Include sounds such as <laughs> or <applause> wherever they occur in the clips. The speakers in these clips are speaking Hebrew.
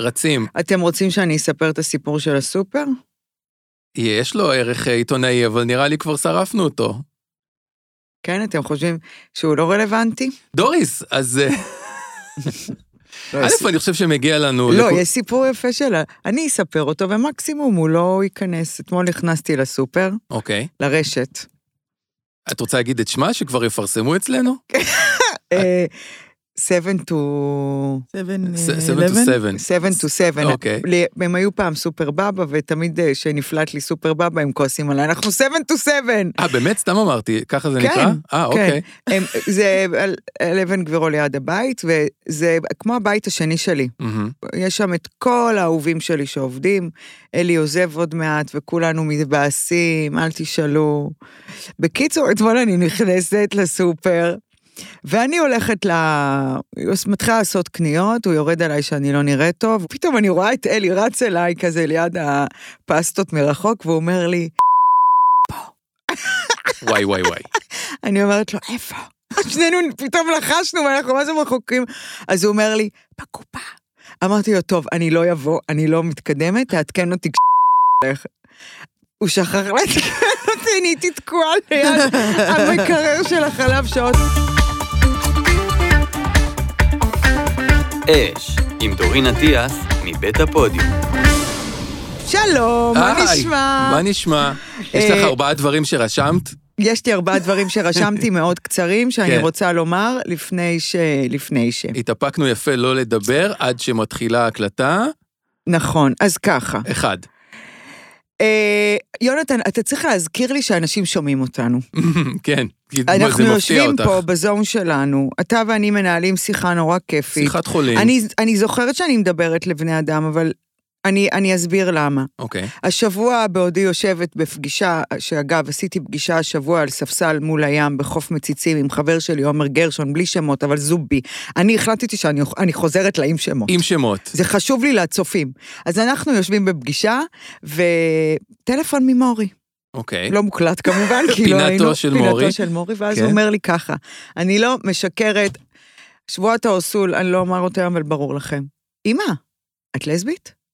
רצים. אתם רוצים שאני אספר את הסיפור של הסופר? יש לו ערך אה, עיתונאי, אבל נראה לי כבר שרפנו אותו. כן, אתם חושבים שהוא לא רלוונטי? דוריס, אז... אה, <laughs> לא, א', אני חושב שמגיע לנו... לא, יש סיפור יפה שלה. אני אספר אותו, ומקסימום הוא לא ייכנס. אתמול נכנסתי לסופר, אוקיי. לרשת. את רוצה להגיד את שמה, שכבר יפרסמו אצלנו? <laughs> אה, 7 to... 7 7 to 7. 7 to 7. אוקיי. ל- הם היו פעם סופר בבא, ותמיד אה, כשנפלט לי סופר בבא, הם כועסים עליי, אנחנו 7 to 7. אה, באמת? סתם אמרתי, ככה זה כן, נקרא? אה, אוקיי. הם, זה על אבן גבירו ליד הבית, וזה כמו הבית השני שלי. יש שם את כל האהובים שלי שעובדים, אלי עוזב עוד מעט וכולנו מתבאסים, אל תשאלו. בקיצור, אתמול אני נכנסת לסופר, ואני הולכת ל... מתחילה לעשות קניות, הוא יורד עליי שאני לא נראית טוב, פתאום אני רואה את אלי רץ אליי כזה ליד הפסטות מרחוק, והוא אומר לי, וואי, וואי, וואי. <laughs> אני אומרת לו, איפה? <laughs> שנינו פתאום לחשנו ואנחנו מה זה רחוקים. אז הוא אומר לי, בקופה. אמרתי לו, טוב, אני לא אבוא, אני לא מתקדמת, תעדכן אותי כשהולך. הוא שכח לעדכן אותי, אני הייתי תקועה ליד <laughs> המקרר של החלב שעות. אש, עם דורין אטיאס, מבית הפודיום. שלום, מה היי, נשמע? מה נשמע? יש לך אה, ארבעה דברים שרשמת? יש לי ארבעה דברים שרשמתי <laughs> מאוד קצרים, שאני כן. רוצה לומר לפני ש... לפני ש... התאפקנו יפה לא לדבר עד שמתחילה ההקלטה. נכון, אז ככה. אחד. אה, יונתן, אתה צריך להזכיר לי שאנשים שומעים אותנו. <laughs> כן, זה אנחנו מפתיע יושבים אותך. פה בזון שלנו, אתה ואני מנהלים שיחה נורא כיפית. שיחת חולים. אני, אני זוכרת שאני מדברת לבני אדם, אבל אני, אני אסביר למה. אוקיי. השבוע בעודי יושבת בפגישה, שאגב, עשיתי פגישה השבוע על ספסל מול הים בחוף מציצים עם חבר שלי, עומר גרשון, בלי שמות, אבל זובי. אני החלטתי שאני אני חוזרת לה עם שמות. עם שמות. זה חשוב לי לצופים. אז אנחנו יושבים בפגישה, וטלפון ממורי. אוקיי. לא מוקלט כמובן, כי לא פינתו היינו... של פינתו מורי. של מורי, ואז כן. הוא אומר לי ככה, אני לא משקרת, שבועת האוסול, אני לא אומר אותו היום, אבל ברור לכם. אמא, את לסבית?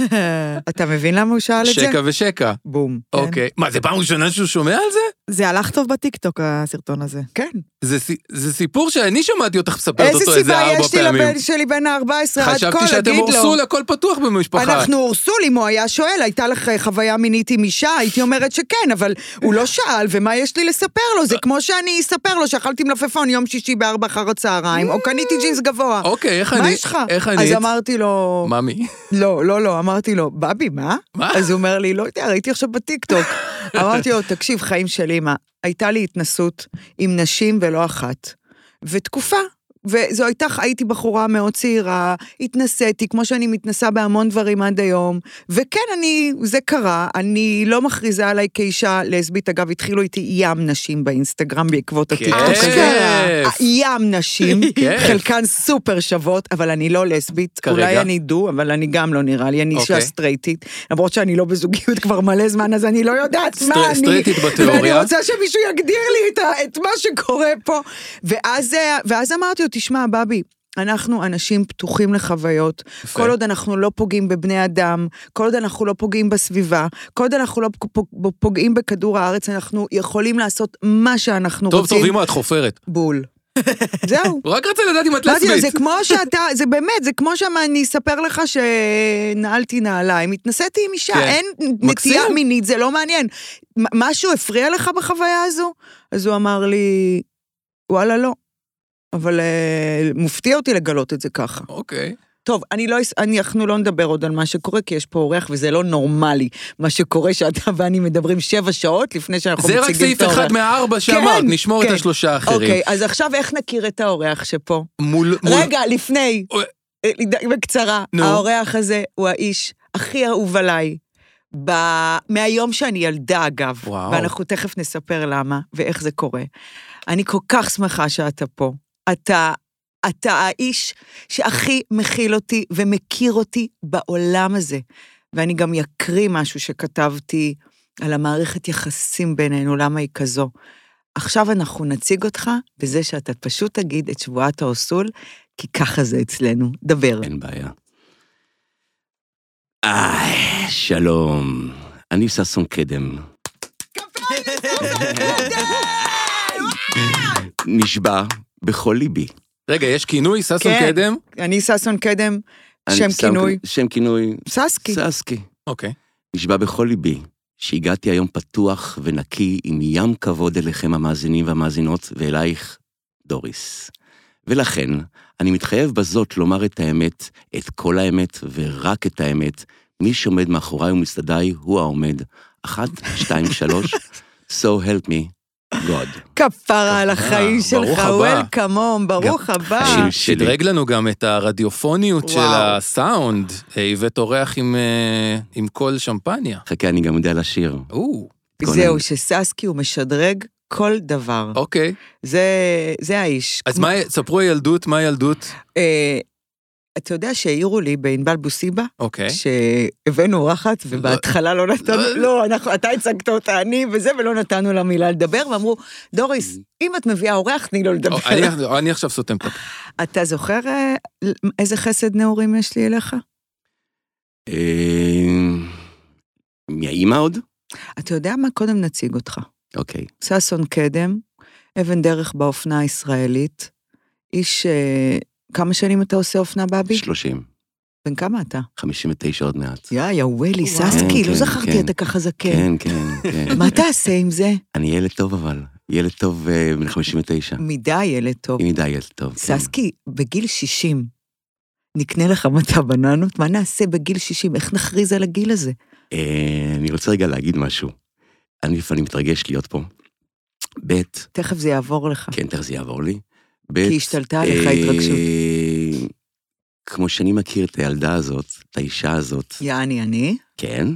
<laughs> אתה מבין למה הוא שאל את זה? שקע ושקע. בום. אוקיי. מה, זה פעם ראשונה שהוא שומע על זה? זה הלך טוב בטיקטוק, הסרטון הזה. כן. זה סי- זה סיפור שאני שמעתי אותך מספרת איזה אותו איזה סיבה ארבע יש לי פעמים. לבן שלי בן ה-14 עד כה, חשבתי שאתם להגיד לו. אורסול, הכל פתוח במשפחה. אנחנו אורסול, אם הוא היה שואל, הייתה לך חוויה מינית עם אישה, הייתי אומרת שכן, אבל הוא לא שאל, ומה יש לי לספר לו? זה כמו שאני אספר לו שאכלתי מלפפון יום שישי בארבע אחר הצהריים, או קניתי ג'ינס גבוה. אוקיי, איך מה אני... יש לך? אז. אמרתי לו, ממי. לא, לא, לא, אמרתי לו, בבי, מה? מה? אז הוא אומר לי, לא יודע, ראיתי עכשיו בטיקטוק. <laughs> אמרתי לו, תקשיב, חיים של אימא, הייתה לי התנסות עם נשים ולא אחת, ותקופה. וזו הייתה, הייתי בחורה מאוד צעירה, התנסיתי, כמו שאני מתנסה בהמון דברים עד היום, וכן, אני, זה קרה, אני לא מכריזה עליי כאישה לסבית, אגב, התחילו איתי ים נשים באינסטגרם בעקבות הטיקטוק הזה. כיף. ים נשים. <laughs> חלקן סופר שוות, אבל אני לא לסבית, כרגע? אולי אני דו, אבל אני גם לא נראה לי, אני אישה אוקיי. סטרייטית, למרות שאני לא בזוגיות כבר מלא זמן, אז אני לא יודעת מה אני. סטרייטית ואני בתיאוריה. רוצה שמישהו יגדיר לי את, מה שקורה פה. ואז, אה, ואז אמרתי לו, תשמע, בבי, אנחנו אנשים פתוחים לחוויות, יפה. כל עוד אנחנו לא פוגעים בבני אדם, כל עוד אנחנו לא פוגעים בסביבה, כל עוד אנחנו לא פוג- פוגעים בכדור הארץ, אנחנו יכולים לעשות מה שאנחנו טוב, רוצים. טוב, אמא, את חופרת. בול. <laughs> זהו. רק רצה לדעת אם את לסבית. זה כמו שאתה, זה באמת, זה כמו שאני אספר לך שנעלתי נעליים, התנסיתי עם אישה, כן. אין. נטייה מינית, זה לא מעניין. משהו הפריע לך בחוויה הזו? אז הוא אמר לי, וואלה, לא. אבל אה, מופתיע אותי לגלות את זה ככה. אוקיי. טוב, אני לא, אני- אנחנו לא נדבר עוד על מה שקורה, כי יש פה אורח וזה לא נורמלי, מה שקורה שאתה <laughs> ואני מדברים שבע שעות לפני שאנחנו זה מציגים רק סעיף את האורח. אחד מהארבע שאמרת, נשמור את כן. השלושה האחרים. אוקיי, אז עכשיו איך נכיר את האורח שפה? מול... מול- רגע, לפני, אוי. אה, בקצרה, נו. האורח הזה הוא האיש הכי אהוב עליי. ב... מהיום שאני ילדה, אגב, וואו. ואנחנו תכף נספר למה ואיך זה קורה. אני כל כך שמחה שאתה פה. אתה, אתה האיש שהכי מכיל אותי ומכיר אותי בעולם הזה. ואני גם אקריא משהו שכתבתי על המערכת יחסים בינינו, למה היא כזו. עכשיו אנחנו נציג אותך בזה שאתה פשוט תגיד את שבועת האוסול, כי ככה זה אצלנו. דבר. אין בעיה. היי, שלום. אני ששון קדם. נשבע בכל ליבי. רגע, יש כינוי, ששון כן. קדם? אני ששון קדם, אני שם שם כינוי, שם כינוי ססקי. ססקי. אוקיי. נשבע בכל ליבי שהגעתי היום פתוח ונקי עם ים כבוד אליכם המאזינים והמאזינות ואלייך, דוריס. ולכן, אני מתחייב בזאת לומר את האמת, את כל האמת ורק את האמת. מי שעומד מאחוריי ומצדדיי הוא העומד. אחת, שתיים, שלוש, <laughs> so help me, God. כפרה על החיים שלך, הבא. וולקאמום, ברוך הבא. שדרג לנו גם את הרדיופוניות של. הסאונד. אה, הבאת אורח עם, אה, עם קול שמפניה. חכה, אני גם יודע לשיר. זהו, שססקי הוא משדרג כל דבר. אוקיי. זה זה האיש. אז מה, ספרו הילדות, מה הילדות? אתה יודע שהעירו לי בענבל בוסיבה, אוקיי. שהבאנו אורחת, ובהתחלה לא נתנו, לא. לא, אנחנו, אתה הצגת אותה, אני וזה, ולא נתנו לה מילה לדבר, ואמרו, דוריס, אם את מביאה אורח, תני לו לדבר. אני- אני עכשיו סותם את הפה. אתה זוכר אה, איזה חסד נעורים יש לי אליך? אה, מהאימא עוד? אתה יודע מה? קודם נציג אותך. אוקיי. ששון קדם, אבן דרך באופנה הישראלית, איש, אה, כמה שנים אתה עושה אופנה, בבי? 30, בן כמה אתה? 59 עוד מעט. יא, יא ווילי. ססקי, כן, לא כן, זכרתי כן. אתה ככה זקן. כן, כן, כן. מה תעשה עם זה? אני ילד טוב אבל. ילד טוב אה, בן 59. מדי ילד טוב. מדי ילד טוב. כן. ססקי, בגיל 60, נקנה לך מטע בננות? מה נעשה בגיל 60? איך נכריז על הגיל הזה? אה, אני רוצה רגע להגיד משהו. אני לפעמים מתרגש להיות פה. ב', תכף זה יעבור לך. כן, תכף זה יעבור לי. ב', כי השתלטה עליך אה, התרגשות. כמו שאני מכיר את הילדה הזאת, את האישה הזאת, יעני אני. כן,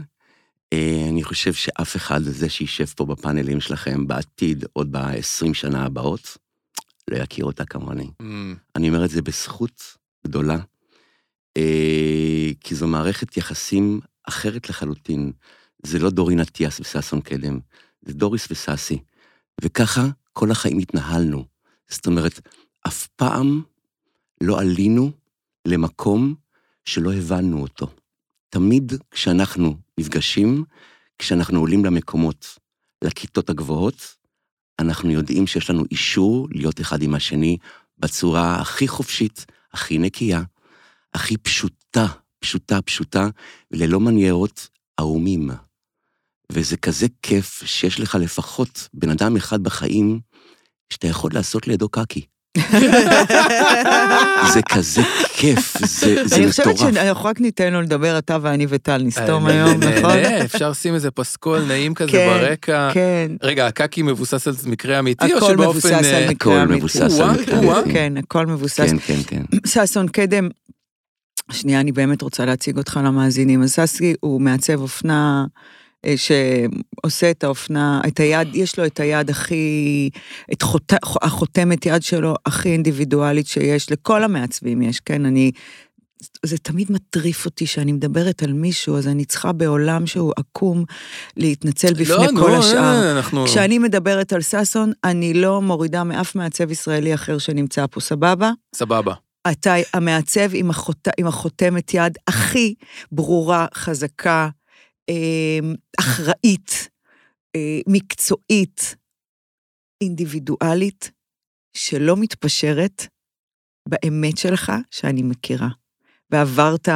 אה, אני חושב שאף אחד, זה שישב פה בפאנלים שלכם בעתיד, עוד ב-20 שנה הבאות, לא יכיר אותה כמוני. אמ, אני אומר את זה בזכות גדולה, אה, כי זו מערכת יחסים אחרת לחלוטין. זה לא דורין אטיאס וששון קדם, זה דוריס וססי. וככה כל החיים התנהלנו. זאת אומרת, אף פעם לא עלינו למקום שלא הבנו אותו. תמיד כשאנחנו נפגשים, כשאנחנו עולים למקומות, לכיתות הגבוהות, אנחנו יודעים שיש לנו אישור להיות אחד עם השני בצורה הכי חופשית, הכי נקייה, הכי פשוטה, פשוטה, פשוטה, וללא מניירות ערומים. וזה כזה כיף שיש לך לפחות בן אדם אחד בחיים שאתה יכול לעשות לידו קקי. זה כזה כיף, זה, זה אני מטורף. חושבת שאנחנו רק ניתן לו לדבר, אתה ואני וטל נסתום אה, היום, נכון? אפשר לשים איזה פסקול נעים כזה כן, ברקע. כן. רגע, הקקי מבוסס על מקרה אמיתי או שבאופן... מבוסס אה, על מקרה הכל. מבוסס על או-אה, מקרה. אמיתי. כן, הכל מבוסס. כן, כן, כן. ששון קדם, שנייה, אני באמת רוצה להציג אותך למאזינים. אז ססקי הוא מעצב אופנה אה, שעושה את האופנה, את היד, יש לו את היד הכי, את חות, החותמת יד שלו הכי אינדיבידואלית שיש, לכל המעצבים יש, כן, אני... זה תמיד מטריף אותי שאני מדברת על מישהו, אז אני צריכה בעולם שהוא עקום להתנצל בפני לא, כל נו, השאר. אה, אנחנו... כשאני מדברת על ששון, אני לא מורידה מאף מעצב ישראלי אחר שנמצא פה, סבבה? סבבה. אתה המעצב עם, החות... עם החותמת יד הכי ברורה, חזקה, אה, אחראית, אה, מקצועית, אינדיבידואלית, שלא מתפשרת באמת שלך שאני מכירה. ועברת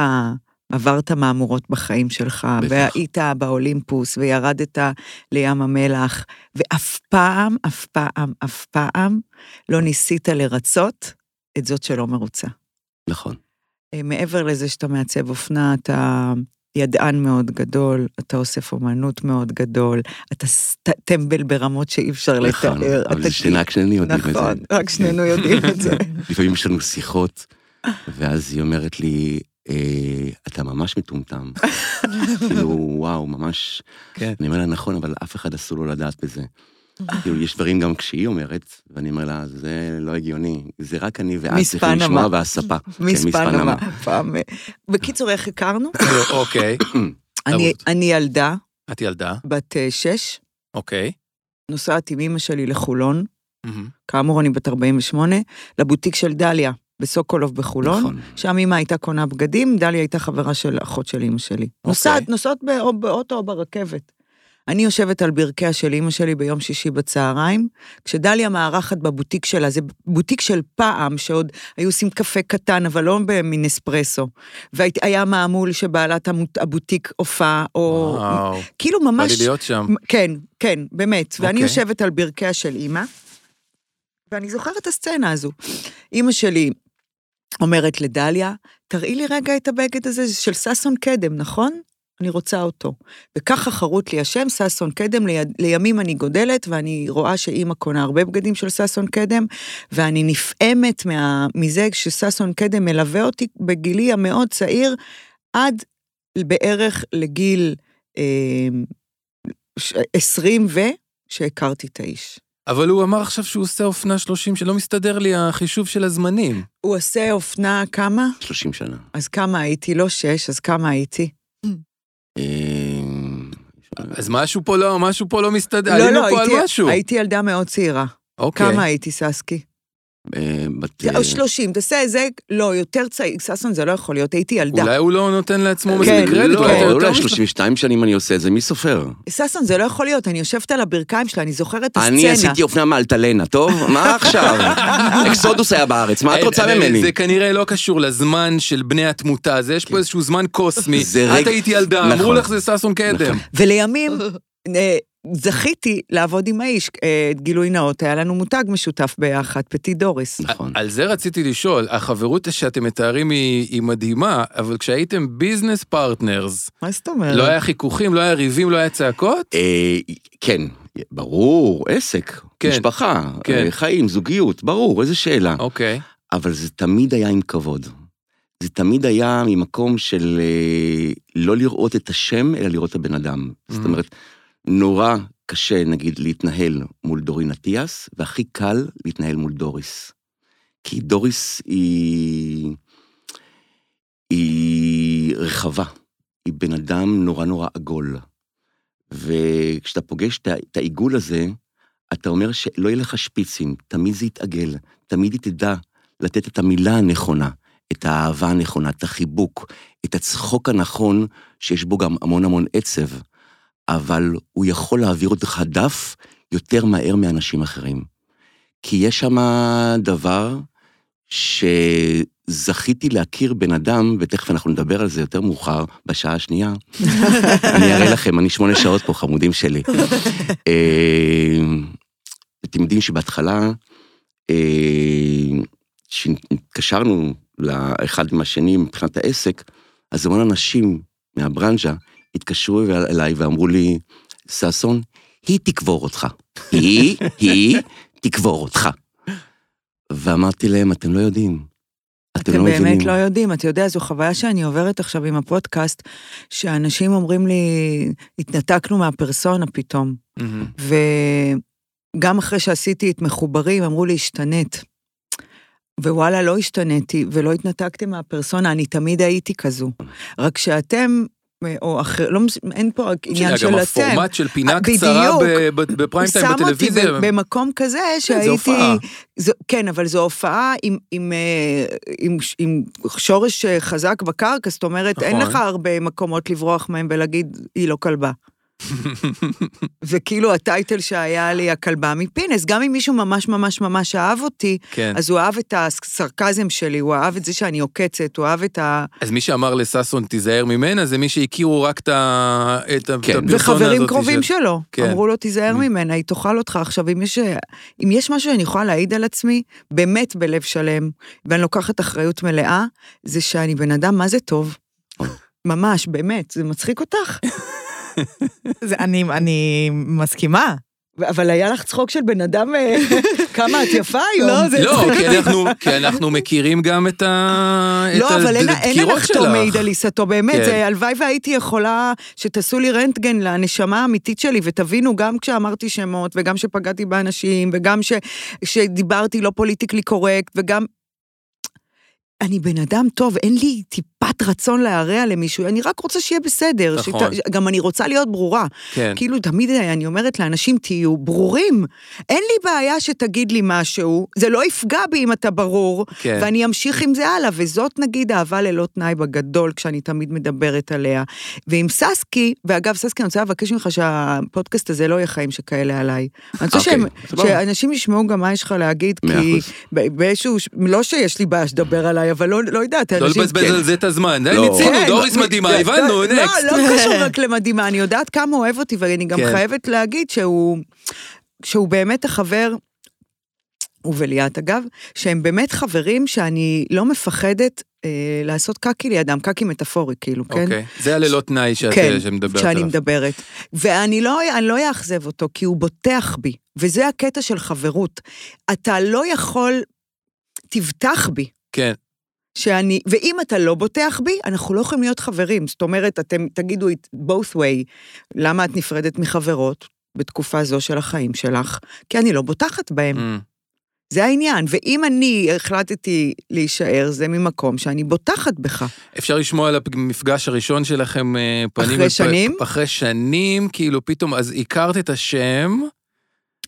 עברת מהמורות בחיים שלך, בטח. והיית באולימפוס, וירדת לים המלח, ואף פעם, אף פעם, אף פעם לא ניסית לרצות את זאת שלא מרוצה. נכון. אה, מעבר לזה שאתה מעצב אופנה, אתה ידען מאוד גדול, אתה אוסף אומנות מאוד גדול, אתה טמבל ברמות שאי אפשר נכון, לתאר. אבל אתה זה שני- רק שנינו יודעים את זה. נכון, רק שנינו <laughs> יודעים את זה. לפעמים יש לנו שיחות, ואז היא אומרת לי, אה, אתה ממש מטומטם. <laughs> כאילו, וואו, ממש... כן. אני אומר לה, נכון, אבל אף אחד אסור לו לדעת בזה. <laughs> כאילו, יש דברים גם כשהיא אומרת, ואני אומר לה, זה לא הגיוני, זה רק אני ואת צריכים לשמוע. והספה. <laughs> כן. אה, בקיצור, איך הכרנו? <coughs> אוקיי. אני- ילדה, את ילדה, בת אה, שש, אוקיי. נוסעת עם אמא שלי לחולון. כאמור, אני בת 48, לבוטיק של דליה. בסוקולוב בחולון. נכון. שם אמא הייתה קונה בגדים, דליה הייתה חברה של אחות של אמא שלי. נוסעת, נוסעות בא- או באוטו או ברכבת. אני יושבת על ברכיה של אמא שלי ביום שישי בצהריים, כשדליה מארחת בבוטיק שלה, זה בוטיק של פעם, שעוד היו עושים קפה קטן, אבל לא במין אספרסו. והיה מעמול שבעלת הבוטיק הופעה, או... וואו, כאילו בא ממש... לי להיות שם. כן, כן, באמת. ואני אוקיי. יושבת על ברכיה של אימא, ואני זוכרת את הסצנה הזו. אימא שלי אומרת לדליה, תראי לי רגע את הבגד הזה, זה של ששון קדם, נכון? אני רוצה אותו. וככה חרוט לי השם, ששון קדם, ליד, לימים אני גודלת, ואני רואה שאימא קונה הרבה בגדים של ששון קדם, ואני נפעמת מה, מזה שששון קדם מלווה אותי בגילי המאוד צעיר, עד בערך לגיל אה, ש- 20 ו... שהכרתי את האיש. אבל הוא אמר עכשיו שהוא עושה אופנה 30, שלא מסתדר לי החישוב של הזמנים. הוא עושה אופנה כמה? 30 שנה. אז כמה הייתי? לא שש, אז כמה הייתי? אה, אז משהו פה לא, משהו פה לא מסתדר, לא, עלינו לא, פה על הייתי, משהו. הייתי ילדה מאוד צעירה. אוקיי. כמה הייתי, ססקי? אה, בת... או 30, תעשה זה, לא, יותר צעיר, ששון זה לא יכול להיות, הייתי ילדה. אולי הוא לא נותן לעצמו כן, מספיק קרדיט, לא, אולי אתה יותר אולי מס- 32 שנים אני עושה את זה, מי סופר? ששון, זה לא יכול להיות, אני יושבת על הברכיים שלה, אני זוכרת את הסצנה. אני עשיתי אופנה מאלטלנה, טוב? מה <laughs> עכשיו? אקסודוס היה בארץ, מה את רוצה ממני? זה כנראה לא קשור לזמן של בני התמותה, זה יש פה איזשהו זמן קוסמי. את היית ילדה, נכון. אמרו לך זה ששון קדם. נכון. ולימים <laughs> אה, זכיתי לעבוד עם האיש, אה, גילוי נאות, היה לנו מותג משותף ביחד, פטי דוריס. נכון. על זה רציתי לשאול, החברות שאתם מתארים היא היא מדהימה, אבל כשהייתם business partners, מה זאת אומרת? לא היה חיכוכים, לא היה ריבים, לא היה צעקות? אה, כן, ברור, עסק, כן, משפחה, כן. אה, חיים, זוגיות, ברור, איזה שאלה. אוקיי. אבל זה תמיד היה עם כבוד. זה תמיד היה ממקום של לא לראות את השם, אלא לראות את הבן אדם. זאת Mhm. אומרת, נורא קשה, נגיד, להתנהל מול דורין אטיאס, והכי קל להתנהל מול דוריס. כי דוריס היא... היא רחבה. היא בן אדם נורא נורא עגול. וכשאתה פוגש את העיגול הזה, אתה אומר שלא יהיה לך שפיצים, תמיד זה יתעגל, תמיד היא תדע לתת את המילה הנכונה, את האהבה הנכונה, את החיבוק, את הצחוק הנכון, שיש בו גם המון המון עצב, אבל הוא יכול להעביר אותך דף יותר מהר מאנשים אחרים. כי יש שם דבר שזכיתי להכיר בן אדם, ותכף אנחנו נדבר על זה יותר מאוחר, בשעה השנייה. <laughs> אני אראה לכם, אני שמונה שעות פה, חמודים שלי. <laughs> אה, אתם יודעים שבהתחלה, אה, כשהתקשרנו לאחד עם השני מבחינת העסק, אז המון אנשים מהברנז'ה התקשרו אליי ואמרו לי, ששון, היא תקבור אותך. היא, היא תקבור אותך. ואמרתי להם, אתם לא יודעים. אתם אתם לא מבינים. באמת לא יודעים, אתה יודע, זו חוויה שאני עוברת עכשיו עם הפודקאסט, שאנשים אומרים לי, התנתקנו מהפרסונה פתאום. מהמם. וגם אחרי שעשיתי את מחוברים, אמרו לי, השתנית. ווואלה, לא השתניתי ולא התנתקתי מהפרסונה, אני תמיד הייתי כזו. רק שאתם, או אחר, לא, אין פה עניין של גם אתם. הפורמט של פינה בדיוק. קצרה בפריים טיים שם אותי בטלוויזיה. ב- במקום כזה כן, שהייתי... זו הופעה. כן, אבל זו הופעה עם, עם, אה, עם, עם שורש אה, חזק בקרקע, זאת אומרת, אין נכון. לך הרבה מקומות לברוח מהם ולהגיד, היא לא כלבה. <laughs> וכאילו הטייטל שהיה לי, הכלבה מפינס, גם אם מישהו ממש ממש ממש אהב אותי, כן. אז הוא אהב את הסרקזם שלי, הוא אהב את זה שאני עוקצת, הוא אהב את ה... אז מי שאמר לששון תיזהר ממנה, זה מי שהכירו רק את ה- את כן. הפרסונה הזאת. וחברים קרובים של- שלו, כן. אמרו לו, תיזהר Mm. ממנה, היא תאכל אותך. עכשיו, אם יש, אם יש משהו שאני יכולה להעיד על עצמי, באמת בלב שלם, ואני לוקחת אחריות מלאה, זה שאני בן אדם, מה זה טוב? ממש, באמת, זה מצחיק אותך? <laughs> זה, אני, אני מסכימה. אבל היה לך צחוק של בן אדם, אה, <laughs> כמה את יפה היום. לא, זה- לא, כי אנחנו- כי אנחנו מכירים גם את ה- את לא, אבל אין- הדקירות שלך. מעיד על עיסתו, באמת, כן. זה הלוואי והייתי יכולה שתעשו לי רנטגן לנשמה האמיתית שלי, ותבינו, גם כשאמרתי שמות, וגם שפגעתי באנשים, וגם ש- שדיברתי לא politically correct, וגם... אני בן אדם טוב, אין לי טיפ... טיפת רצון להרע למישהו, אני רק רוצה שיהיה בסדר. נכון. שת- גם אני רוצה להיות ברורה. כן. כאילו, תמיד אני אומרת לאנשים, תהיו ברורים. אין לי בעיה שתגיד לי משהו, זה לא יפגע בי אם אתה ברור, כן. ואני אמשיך עם זה הלאה, וזאת נגיד אהבה ללא תנאי בגדול, כשאני תמיד מדברת עליה. ועם ססקי, ואגב, ססקי, אני רוצה לבקש ממך שהפודקאסט הזה לא יהיה חיים שכאלה עליי. אני רוצה אוקיי. שאנשים ישמעו גם מה יש לך להגיד, כי באיזשהו, לא שיש לי בעיה שתדבר עליי, אבל לא לא יודעת, לא אנשים... לבזבז על זה את הזמן. לא. מיצינו, כן, דוריס מדהימה, לא, הבנו, נקסט. לא, לא קשור <laughs> רק למדהימה, אני יודעת כמה הוא אוהב אותי, ואני גם כן. חייבת להגיד שהוא, באמת החבר, הוא וליאת אגב, שהם באמת חברים שאני לא מפחדת אה, לעשות קקי לידם, קקי מטאפורי כאילו, כן? אוקיי, זה הללא תנאי שאת כן, שמדברת שאני עליו. מדברת. ואני לא, לא אאכזב אותו, כי הוא בוטח בי, וזה הקטע של חברות. אתה לא יכול, תבטח בי. כן, שאני, ואם אתה לא בוטח בי, אנחנו לא יכולים להיות חברים. זאת אומרת, אתם תגידו it both way, למה את נפרדת מחברות בתקופה זו של החיים שלך? כי אני לא בוטחת בהם. Mm. זה העניין. ואם אני החלטתי להישאר, זה ממקום שאני בוטחת בך. אפשר לשמוע על המפגש הראשון שלכם אה, פנים אחרי אל פ- שנים? אחרי שנים, כאילו פתאום, אז הכרת את השם,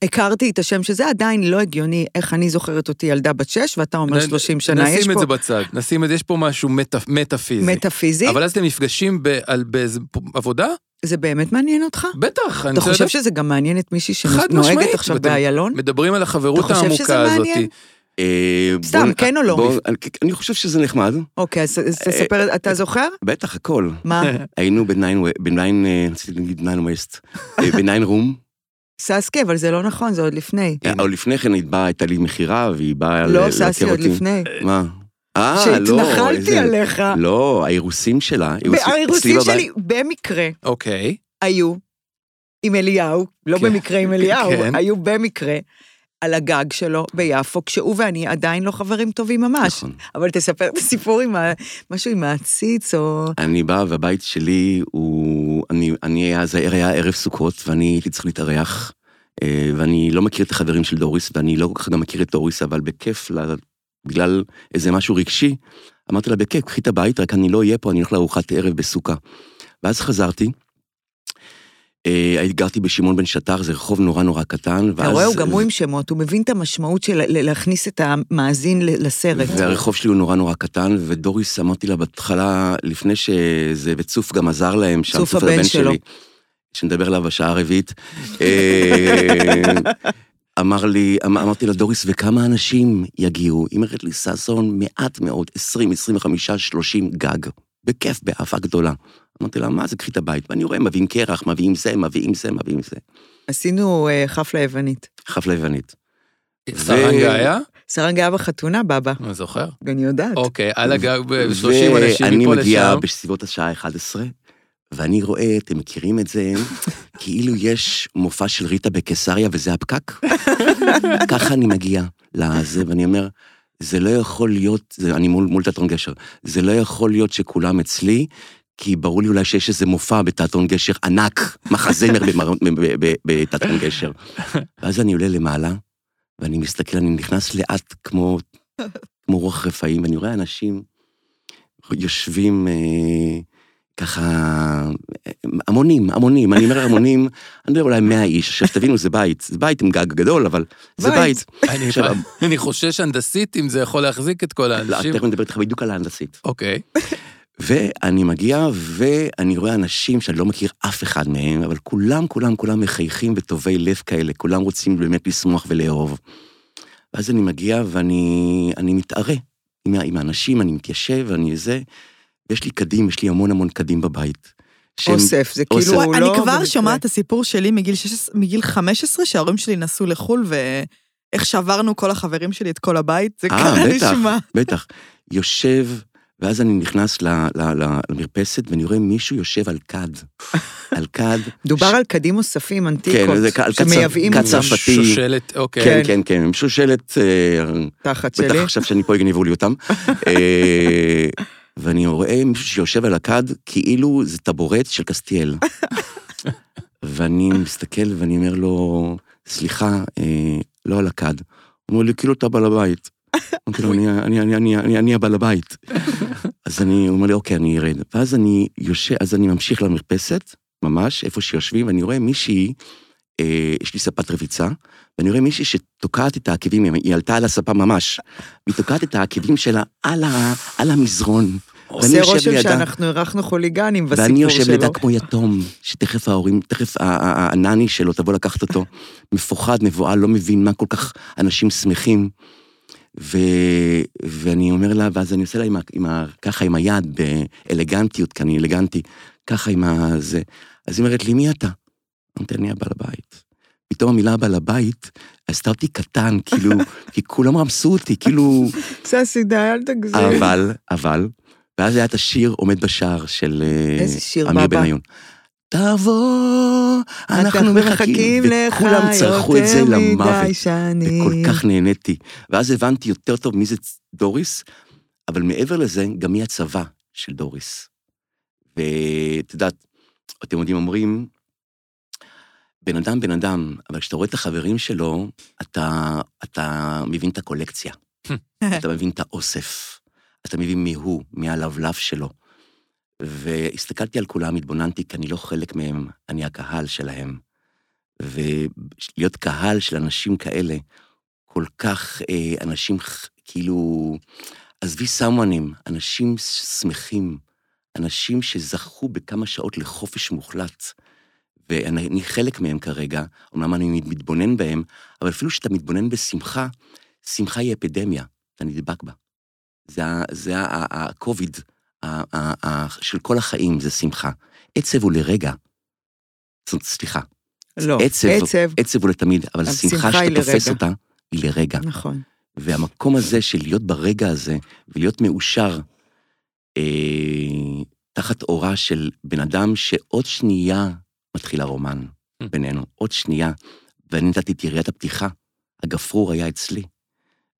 הכרתי את השם שזה עדיין לא הגיוני, איך אני זוכרת אותי ילדה בת שש, ואתה אומר נ- 30 שנה. יש נשים את פה זה בצד, נשים את זה, יש פה משהו מטה- מטאפיזי. מטאפיזי. אבל אז אתם נפגשים ב- על- באיזה עבודה? זה באמת מעניין אותך? בטח, אני אתה חושב לדעת. שזה גם מעניין את מישהי שנוהגת עכשיו באיילון? מדברים על החברות אתה חושב שזה העמוקה הזאת. אה, סתם, בוא- כן או לא? בוא- אני- אני חושב שזה נחמד, אוקיי, אז תספר, אתה זוכר? בטח, הכל. מה? <laughs> היינו בניין, בניין, אה, רציתי להגיד ניין ווסט, אה, בניין רום. ססקי, אבל זה לא נכון, זה עוד לפני. אבל לפני כן היא באה, הייתה לי מכירה, והיא באה לא, ל- ססי, לבקר עוד אותי. לפני. מה? אה, לא, שהתנחלתי עליך. לא, האירוסים שלה. האירוסים שלי, במקרה, אוקיי, היו עם אליהו, לא כן. במקרה עם אליהו, כן. היו במקרה על הגג שלו ביפו, כשהוא ואני עדיין לא חברים טובים ממש. נכון. אבל תספר את הסיפור עם ה- משהו עם העציץ, או... אני בא, והבית שלי הוא... אני, אני אז היה ערב סוכות, ואני הייתי צריך להתארח, אה, ואני לא מכיר את החברים של דוריס, ואני לא כל כך גם מכיר את דוריס, אבל בכיף, בגלל איזה משהו רגשי, אמרתי לה, בכיף, קחי את הבית, רק אני לא אהיה פה, אני הולך לארוחת ערב בסוכה. ואז חזרתי, גרתי בשמעון בן שטר, זה רחוב נורא נורא קטן, אתה ואז... רואה, הוא גם הוא עם שמות, הוא מבין את המשמעות של להכניס את המאזין לסרט. והרחוב שלי הוא נורא נורא קטן, ודוריס, אמרתי לה בהתחלה, לפני שזה, וצוף גם עזר להם, שם צוף הבן שלו. שנדבר עליו בשעה הרביעית, אה, <laughs> אמר לי, אמ- אמרתי לה, דוריס, וכמה אנשים יגיעו? היא אומרת לי, ששון, מעט מאוד, 20, 25, 30 גג, בכיף, באהבה גדולה. אמרתי לה, מה זה, קחי את הבית. ואני רואה, מביאים קרח, מביאים זה, מביאים זה, מביאים זה. עשינו אה, חפלה יוונית. חפלה יוונית. סרנגה היה? סרנגה היה בחתונה, בבא. אני זוכר. אני יודעת. אוקיי, על הגג, 30 אנשים ואני מפה מגיע לשם. בסביבות השעה 11, ואני רואה, אתם מכירים את זה, <laughs> כאילו יש מופע של ריטה בקיסריה וזה הפקק. <laughs> ככה אני מגיע לזה, ואני אומר, זה לא יכול להיות, זה, אני מול, מול תיאטרון גשר, זה לא יכול להיות שכולם אצלי, כי ברור לי אולי שיש איזה מופע בתיאטרון גשר ענק, מחזמר בתיאטרון גשר. ואז אני עולה למעלה, ואני מסתכל, אני נכנס לאט כמו, כמו רוח רפאים, ואני רואה אנשים יושבים אה, ככה, המונים, המונים, אני אומר המונים, אני מדבר אולי 100 איש, עכשיו תבינו, זה בית, זה בית עם גג גדול, אבל זה בית. אני- חושש הנדסית אם זה יכול להחזיק את כל לא, האנשים. תכף נדבר איתך בדיוק על ההנדסית. אוקיי. ואני מגיע, ואני רואה אנשים שאני לא מכיר אף אחד מהם, אבל כולם, כולם, כולם מחייכים וטובי לב כאלה, כולם רוצים באמת לשמוח ולאהוב. ואז אני מגיע ואני אני מתערה עם, עם האנשים, אני מתיישב, אני זה, ויש לי קדים, יש לי המון המון קדים בבית. שהם- אוסף, זה אוסף. כאילו וואי, הוא אני לא... כבר. שומעת את הסיפור שלי מגיל 16 מגיל 15, שההורים שלי נסעו לחו"ל, ואיך שברנו כל החברים שלי את כל הבית, זה אה, ככה בטח, נשמע. בטח. יושב, ואז אני נכנס ל, ל, ל, למרפסת, ואני רואה מישהו יושב על כד. על כד. <laughs> דובר על קדים אוספים, אנטיקות, כן, זה על כד שמייבאים כד צרפתי. שושלת, אוקיי. כן, כן, כן, עם שושלת, אה, תחת בטח שלי. עכשיו שאני פה יגנבו לי אותם. <laughs> אה, ואני רואה מישהו שיושב על הכד, כאילו זה טבורט של קסטיאל. <laughs> ואני מסתכל ואני אומר לו, סליחה, אה, לא על הכד. הוא אומר לי, כאילו אתה בעל הבית. אמרתי לו, "אני- הבעל הבית. אז אני, הוא אומר לי, אוקיי, אני ארד. ואז אני יושב, אז אני ממשיך למרפסת, ממש, איפה שיושבים, ואני רואה מישהי, אה, יש לי ספת רביצה, ואני רואה מישהי שתוקעת את העקבים, היא- עלתה על הספה ממש, והיא תוקעת את העקבים שלה על, ה, על המזרון. עושה רושם לידה. שאנחנו אירחנו חוליגנים בסיפור שלו. ואני יושב לידה כמו יתום, שתכף ההורים, תכף הנני שלו תבוא לקחת אותו, מפוחד, מבוהל, לא מבין מה כל כך אנשים שמחים. ו, ואני אומר לה, ואז אני עושה לה עם ה, עם ה, ככה עם היד, באלגנטיות, כי אני אלגנטי, ככה עם הזה. אז היא אומרת לי, מי אתה? אמרתי, אני הבעל הבית. פתאום המילה בעל הבית עשתה אותי קטן, כאילו, <laughs> כי כולם רמסו אותי, כאילו... ססי, די, אל תגזים. אבל, אבל, ואז היה את השיר עומד בשער של אה, איזה שיר, אמיר? בניון. תבוא, אנחנו מחכים, לך וכולם צרחו את זה למוות, שנים. וכל כך נהניתי. ואז הבנתי יותר טוב מי זה דוריס, אבל מעבר לזה, גם מי הצבא של דוריס. ואת יודעת, אתם יודעים, אומרים, בן אדם בן אדם, אבל כשאתה רואה את החברים שלו, אתה, אתה מבין את הקולקציה. <laughs> אתה מבין את האוסף. אתה מבין מי הוא, מי הלבלב שלו. והסתכלתי על כולם, התבוננתי, כי אני לא חלק מהם, אני הקהל שלהם. ולהיות קהל של אנשים כאלה, כל כך אה, אנשים כאילו, עזבי סמואנים, אנשים שמחים, אנשים שזכו בכמה שעות לחופש מוחלט. ואני חלק מהם כרגע, אומנם אני מתבונן בהם, אבל אפילו כשאתה מתבונן בשמחה, שמחה היא אפידמיה, אתה נדבק בה. זה, ה- של כל החיים, זה שמחה. עצב הוא לרגע. סליחה, לא, עצב, עצב, עצב הוא לתמיד, אבל אבל שמחה שמחה היא שאתה תופס. אותה, היא לרגע. נכון. והמקום הזה של להיות ברגע הזה, ולהיות מאושר, אה, תחת אורה של בן אדם שעוד שנייה מתחיל הרומן בינינו, עוד שנייה, ואני נתתי את יריית הפתיחה, הגפרור היה אצלי,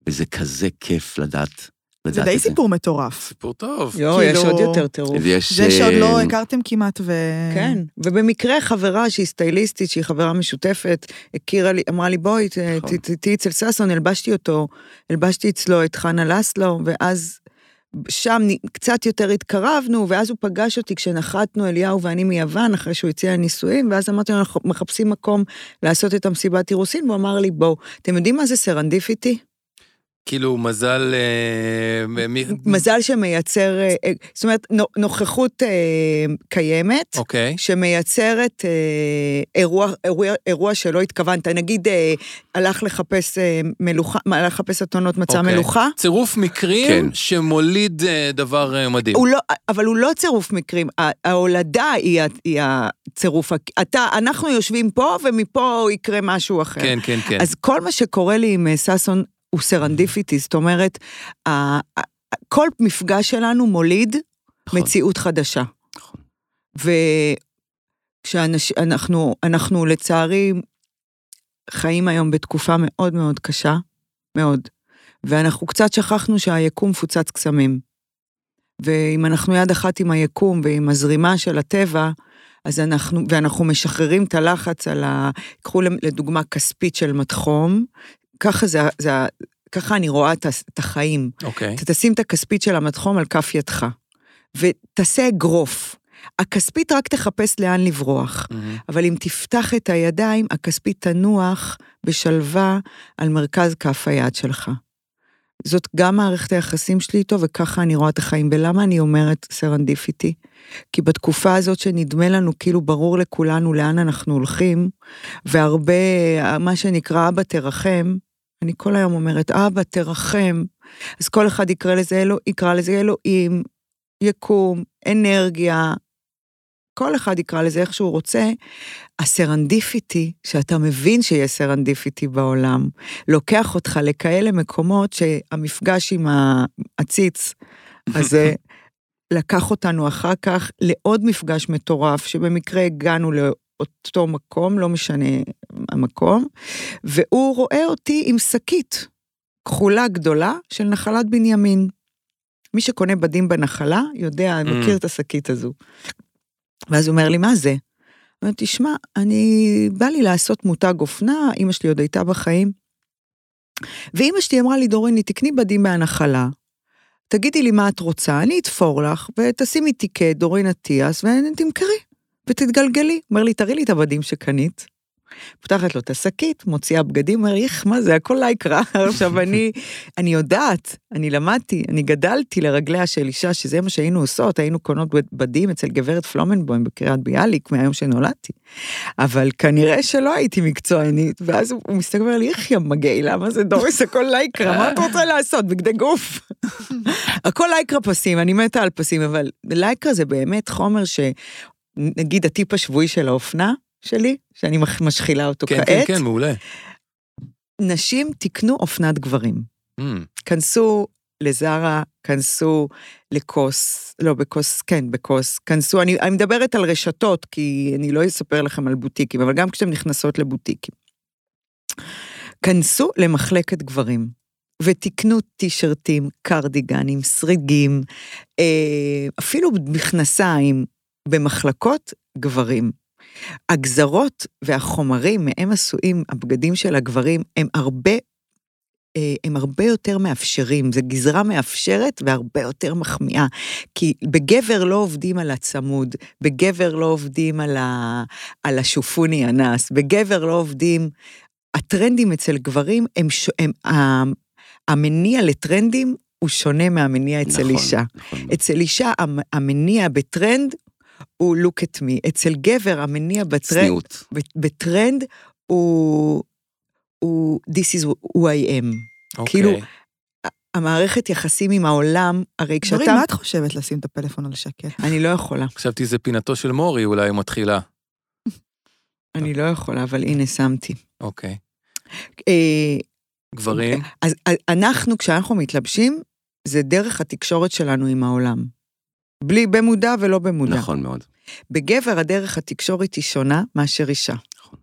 וזה כזה כיף לדעת זה די. סיפור מטורף. סיפור טוב. יואו, יש כאילו- עוד יותר טירוף. ויש... זה שעוד אה, לא הכרתם כמעט ו... כן, ובמקרה חברה שהיא סטייליסטית, שהיא חברה משותפת, הכירה לי, אמרה לי, בואי, נכון. תהיי אצל ששון, הלבשתי אותו, הלבשתי אצלו את חנה לסלו, ואז שם קצת יותר התקרבנו, ואז הוא פגש אותי כשנחתנו, אליהו ואני מיוון, אחרי שהוא הציע נישואים, ואז אמרתי לו, אנחנו מחפשים מקום לעשות את המסיבת אירוסין, והוא אמר לי, בואו, אתם יודעים מה זה serendipity? כאילו, מזל... אה, מזל שמייצר, אה, אה, זאת אומרת, נו- נוכחות קיימת, אוקיי. שמייצרת אירוע, אירוע, אירוע שלא התכוונת, נגיד הלך לחפש מלוכה, הלך לחפש אתונות מצא אוקיי. מלוכה, צירוף מקרים כן. שמוליד דבר מדהים. הוא לא, אבל הוא לא צירוף מקרים, ה- ההולדה היא, היא הצירוף, אתה, אנחנו יושבים פה ומפה יקרה משהו אחר. כן, כן, כן. אז כל מה שקורה לי עם ששון הוא serendipity, זאת אומרת, כל מפגש שלנו מוליד נכון. מציאות חדשה. נכון. וכשאנחנו, אנחנו לצערי חיים היום בתקופה מאוד מאוד קשה, מאוד, ואנחנו קצת שכחנו שהיקום פוצץ קסמים. ואם אנחנו יד אחת עם היקום ועם הזרימה של הטבע, אז אנחנו, ואנחנו משחררים את הלחץ על ה... קחו לדוגמה כספית של מתחום, ככה זה, זה, ככה אני רואה את, החיים. אוקיי. אתה תשים את הכספית של המתחום על כף ידך, ותעשה אגרוף. הכספית רק תחפש לאן לברוח, מהמם. אבל אם תפתח את הידיים, הכספית תנוח בשלווה על מרכז כף היד שלך. זאת גם מערכת היחסים שלי איתו, וככה אני רואה את החיים. ולמה אני אומרת serendipity? כי בתקופה הזאת שנדמה לנו כאילו ברור לכולנו לאן אנחנו הולכים, והרבה, מה שנקרא אבא תרחם, אני כל היום אומרת, אבא תרחם. אז כל אחד יקרא לזה, אלו, יקרא לזה אלוהים, יקום, אנרגיה, כל אחד יקרא לזה איך שהוא רוצה. ה serendipity, שאתה מבין שיש serendipity בעולם, לוקח אותך לכאלה מקומות שהמפגש עם העציץ הזה <laughs> לקח אותנו אחר כך לעוד מפגש מטורף, שבמקרה הגענו לאותו מקום, לא משנה המקום, והוא רואה אותי עם שקית כחולה גדולה של נחלת בנימין. מי שקונה בדים בנחלה יודע, מכיר את השקית הזו. ואז הוא אומר לי, מה זה? אומר, תשמע, אני, בא לי לעשות מותג אופנה, אמא שלי עוד הייתה בחיים. ואימא שלי אמרה לי, דוריני, תקני בדים מהנחלה, תגידי לי מה את רוצה, אני אתפור לך, ותשימי טיקט, דורין אטיאס, ותמכרי, ותתגלגלי. אומר לי, תראי לי את הבדים שקנית. פותחת לו את השקית, מוציאה בגדים, אומר, איך, מה זה, הכל לייקרה. <laughs> עכשיו, אני, אני יודעת, אני למדתי, אני גדלתי לרגליה של אישה, שזה מה שהיינו עושות, היינו קונות בדים אצל גברת פלומנבוים בקריית ביאליק, מהיום שנולדתי. אבל כנראה שלא הייתי מקצוענית, ואז הוא, מסתכל ואומר לי, איך יא מגעילה, מה זה דוריס, הכל לייקרה, מה את רוצה לעשות, בגדי גוף? <laughs> הכל לייקרה פסים, אני מתה על פסים, אבל לייקרה זה באמת חומר ש... נגיד הטיפ השבועי של האופנה, שלי, שאני משחילה אותו כן, כעת. כן, כן, מעולה. נשים תקנו אופנת גברים. Mm, כנסו לזרה, כנסו לכוס, לא בכוס, כן, בכוס, כנסו, אני, אני מדברת על רשתות, כי אני לא אספר לכם על בוטיקים, אבל גם כשאתן נכנסות לבוטיקים. כנסו למחלקת גברים, ותקנו טישרטים, קרדיגנים, סריגים, אה, אפילו מכנסיים במחלקות גברים. הגזרות והחומרים מהם עשויים הבגדים של הגברים הם הרבה, אה, הם הרבה יותר מאפשרים, זו גזרה מאפשרת והרבה יותר מחמיאה. כי בגבר לא עובדים על הצמוד, בגבר לא עובדים על, ה, על השופוני אנס, בגבר לא עובדים... הטרנדים אצל גברים הם, הם, הם המניע לטרנדים הוא שונה מהמניע אצל נכון, אישה. נכון. אצל אישה המ- המניע בטרנד הוא look at me. אצל גבר המניע בטרנד, צניעות. בטרנד הוא, הוא this is who I am. אוקיי. כאילו, המערכת יחסים עם העולם, הרי כשאתה... מה את חושבת לשים את הפלאפון על שקט? אני לא יכולה, חשבתי זה פינתו של מורי אולי מתחילה. <laughs> אני לא יכולה, אבל הנה שמתי. אוקיי. אה, גברים? אז אנחנו, כשאנחנו מתלבשים, זה דרך התקשורת שלנו עם העולם. בלי, במודע ולא במודע. נכון מאוד. בגבר הדרך התקשורת היא שונה מאשר אישה. נכון.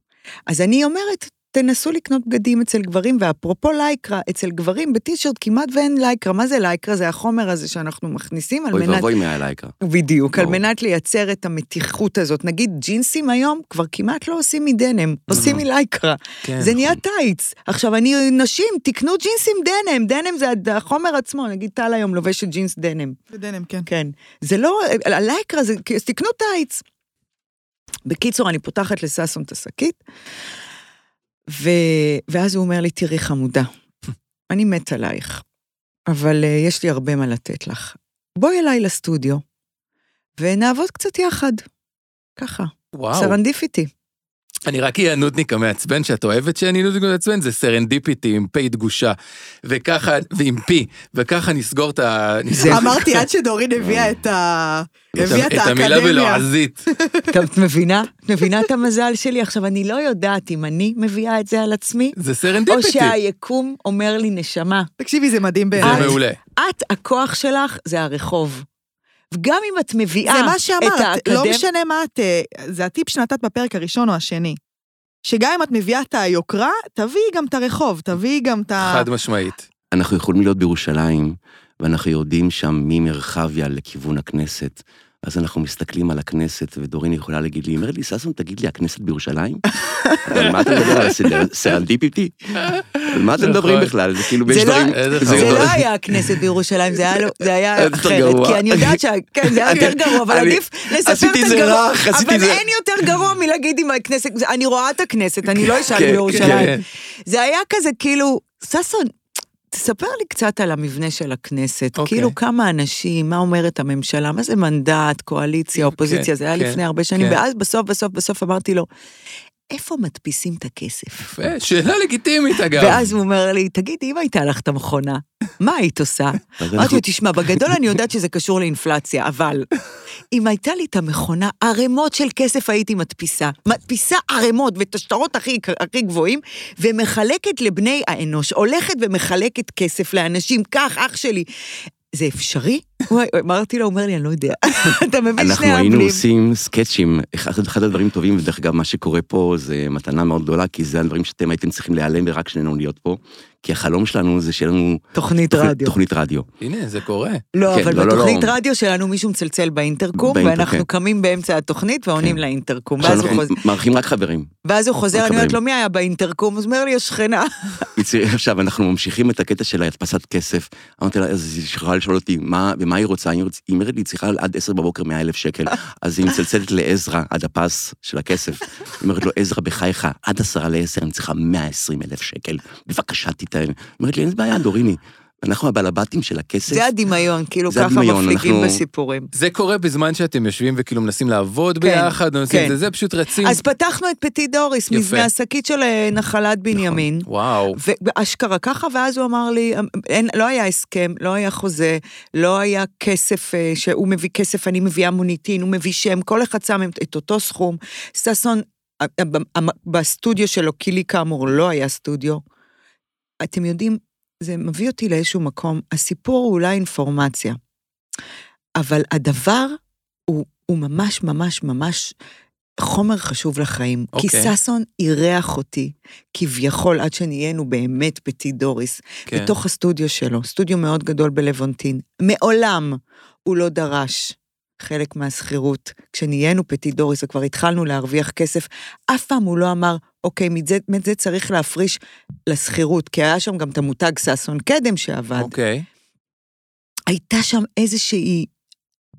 אז אני אומרת, תנסו לקנות בגדים אצל גברים, ואפרופו לייקרה, אצל גברים בטישרט כמעט ואין לייקרה. מה זה לייקרה? זה החומר הזה שאנחנו מכניסים על אוי מנת... ואבוי מהלייקרה. בדיוק, על. מנת לייצר את המתיחות הזאת. נגיד ג'ינסים היום כבר כמעט לא עושים מדנם, עושים מלייקרה. כן. זה נהיה טייץ. עכשיו, אני, נשים, תקנו ג'ינסים דנם, דנם זה החומר עצמו, נגיד טל היום לובשת ג'ינס דנם. בדנם, כן. כן. זה לא, הלייקרה זה, אז תקנו טייץ. בקיצור, אני פותחת לששון את השקית, ו... ואז הוא אומר לי, תראי חמודה, אני מת עלייך, אבל uh, יש לי הרבה מה לתת לך. בואי אליי לסטודיו, ונעבוד קצת יחד. ככה, וואו. serendipity. אני רק אהיה הנודניק המעצבן שאת אוהבת שאני נודניק מעצבן, זה serendipity עם פ' דגושה. וככה, ועם פי, וככה נסגור את ה... אמרתי עד שדורין הביאה את ה... את הביאה המילה. בלועזית. <laughs> טוב, את מבינה? את מבינה את המזל שלי? עכשיו, אני לא יודעת אם אני מביאה את זה על עצמי, זה או serendipity. שהיקום אומר לי, נשמה, תקשיבי, זה מדהים זה בעיניי. מעולה. את, הכוח שלך זה הרחוב. וגם אם את מביאה זה מה את שאמרת, האקדמיה... לא משנה מה את... אה, זה הטיפ שנתת בפרק הראשון או השני. שגם אם את מביאה את היוקרה, תביאי גם את הרחוב, תביאי גם את ה... חד משמעית. אנחנו יכולים להיות בירושלים, ואנחנו יורדים שם ממרחביה לכיוון הכנסת. אז אנחנו מסתכלים על הכנסת, ודורין יכולה להגיד לי, היא אומרת לי, ששון, תגיד לי, הכנסת בירושלים? <laughs> על מה אתה מדבר? על serendipity? על מה אתם נכון. מדברים בכלל? זה כאילו, יש לא- דברים... איזה זה. לא היה הכנסת בירושלים, זה היה, לא- זה היה יותר אחרת. כי אני יודעת ש... כן, זה היה יותר גרוע, אבל אני- עדיף לספר את הגרוע. רך, עשיתי אבל אין יותר גרוע מלהגיד עם הכנסת, אני רואה את הכנסת, אני לא אשאל כן, בירושלים. כן. זה היה כזה כאילו, ששון, תספר לי קצת על המבנה של הכנסת, אוקיי. כאילו כמה אנשים, מה אומרת הממשלה, מה זה מנדט, קואליציה, אופוזיציה, זה היה כן, לפני הרבה שנים, כן. ואז בסוף, בסוף, בסוף אמרתי לו, איפה מדפיסים את הכסף? יפה, שאלה לגיטימית אגב. ואז הוא אומר לי, תגיד, אם הייתה לך את המכונה, מה היית עושה? <laughs> אמרתי לו, תשמע, בגדול אני יודעת שזה קשור לאינפלציה, אבל אם הייתה לי את המכונה, ערימות של כסף הייתי מדפיסה. מדפיסה ערימות ואת השטרות הכי, הכי גבוהים, ומחלקת לבני האנוש. הולכת ומחלקת כסף לאנשים, קח, אח שלי. זה אפשרי? וואי, אמרתי לו, הוא אומר לי, אני לא יודע. <laughs> אתה מבין אנחנו שני היינו הבלים. עושים סקצ'ים, אחד, אחד הדברים טובים, ודרך אגב, מה שקורה פה זה מתנה מאוד גדולה, כי זה הדברים שאתם הייתם צריכים להיעלם ורק שנינו להיות פה, כי החלום שלנו זה שיהיה לנו תוכנית רדיו. תוכנית רדיו. הנה, זה קורה. לא, כן, אבל לא, לא, בתוכנית לא. רדיו שלנו מישהו מצלצל באינטרקום, באינטר- ואנחנו כן. קמים באמצע התוכנית ועונים כן. לאינטרקום. עכשיו ואז הוא אנחנו חוזר- מארחים רק חברים. ואז הוא חוזר, אני אומרת. לו, מי היה באינטרקום? אז אומר לי, השכנה. <laughs> עכשיו, אנחנו ממשיכים את הקטע של הדפסת כסף. אמרתי לה, אז היא יכולה לשאול אותי, מה, ומה היא רוצה? היא אומרת לי, היא צריכה עד עשר בבוקר מאה אלף שקל. <laughs> אז היא מצלצלת לעזרא, הדפס של הכסף. היא אומרת לו, עזרא, בחייך, עד עשרה לעשר אני צריכה מאה עשרים אלף שקל. בבקשה, תיתן. היא אומרת לי, אין בעיה, דוריני. אנחנו הבעל הבתים של הכסף. זה הדמיון, כאילו זה ככה הדמיון, מפליגים אנחנו- בסיפורים. זה קורה בזמן שאתם יושבים וכאילו מנסים לעבוד כן, ביחד, עושים כן. זה, זה פשוט רצים. אז פתחנו את פטי דוריס, יפה. מבנה השקית של אה, נחלת בנימין. וואו. ואשכרה ככה, ואז הוא אמר לי, אין, לא היה הסכם, לא היה חוזה, לא היה כסף, אה, שהוא מביא כסף, אני מביאה מוניטין, הוא מביא שם, כל אחד שם את, אותו סכום. ששון, אה, בסטודיו שלו, כי לי כאמור לא היה סטודיו, אתם יודעים, זה מביא אותי לאיזשהו מקום, הסיפור הוא אולי אינפורמציה, אבל הדבר הוא, הוא ממש ממש ממש חומר חשוב לחיים. כי אוקיי. ששון אירח אותי, כביכול, עד שנהיינו באמת פטי דוריס, כן. בתוך הסטודיו שלו, סטודיו מאוד גדול בלוונטין. מעולם הוא לא דרש חלק מהשכירות. כשנהיינו פטי דוריס וכבר התחלנו להרוויח כסף, אף פעם הוא לא אמר, אוקיי, מזה, מזה צריך להפריש לשכירות, כי היה שם גם את המותג ששון קדם שעבד. אוקיי. הייתה שם איזושהי,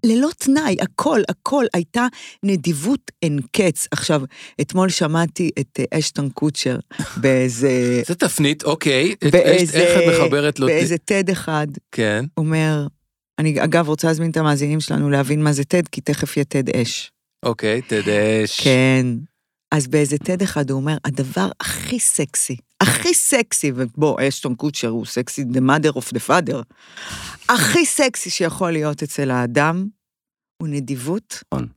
ללא תנאי, הכל, הכל, הייתה נדיבות אין קץ. עכשיו, אתמול שמעתי את אה, אשטון קוצ'ר <laughs> באיזה... זה תפנית, אוקיי. באיזה... איך את מחברת לו? באיזה TED אחד, כן. אומר, אני אגב רוצה להזמין את המאזינים שלנו להבין מה זה TED, כי תכף יהיה TED אש. אוקיי, תדש. כן. אז באיזה TED אחד הוא אומר, הדבר הכי סקסי, הכי סקסי, ובוא, אשטון קוצ'ר הוא סקסי, the mother of the father, הכי סקסי שיכול להיות אצל האדם, הוא נדיבות. נכון.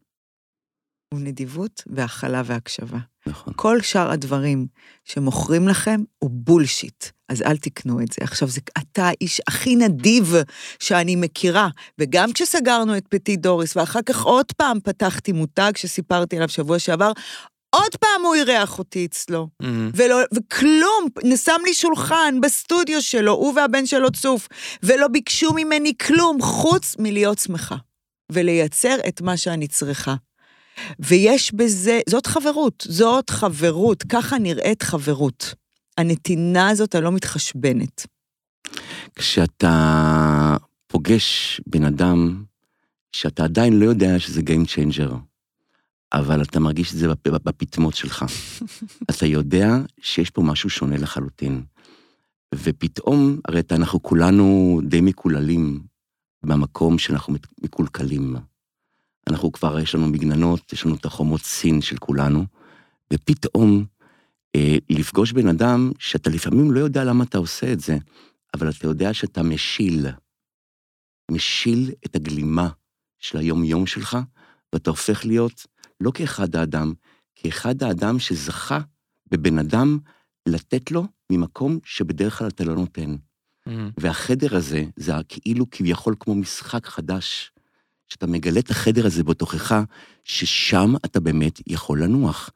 הוא נדיבות והכלה והקשבה. נכון. כל שאר הדברים שמוכרים לכם הוא בולשיט, אז אל תקנו את זה. עכשיו, זה, אתה האיש הכי נדיב שאני מכירה, וגם כשסגרנו את פטי דוריס, ואחר כך עוד פעם פתחתי מותג שסיפרתי עליו שבוע שעבר, עוד פעם הוא אירח אותי אצלו. מהמם. ולא, וכלום, שם לי שולחן בסטודיו שלו, הוא והבן שלו צוף, ולא ביקשו ממני כלום, חוץ מלהיות שמחה, ולייצר את מה שאני צריכה. ויש בזה, זאת חברות, זאת חברות, ככה נראית חברות. הנתינה הזאת הלא מתחשבנת. כשאתה פוגש בן אדם שאתה עדיין לא יודע שזה Game Changer, אבל אתה מרגיש את זה בפ- בפטמות שלך. <laughs> אתה יודע שיש פה משהו שונה לחלוטין. ופתאום, הרי אנחנו כולנו די מקוללים במקום שאנחנו מקולקלים. אנחנו כבר, יש לנו מגננות, יש לנו את החומות סין של כולנו, ופתאום לפגוש בן אדם שאתה לפעמים לא יודע למה אתה עושה את זה, אבל אתה יודע שאתה משיל, משיל את הגלימה של היום-יום שלך, ואתה הופך להיות לא כאחד האדם, כאחד האדם שזכה בבן אדם לתת לו ממקום שבדרך כלל אתה לא נותן. מהמם. והחדר הזה, זה כאילו כביכול כמו משחק חדש, שאתה מגלה את החדר הזה בתוכך, ששם אתה באמת יכול לנוח.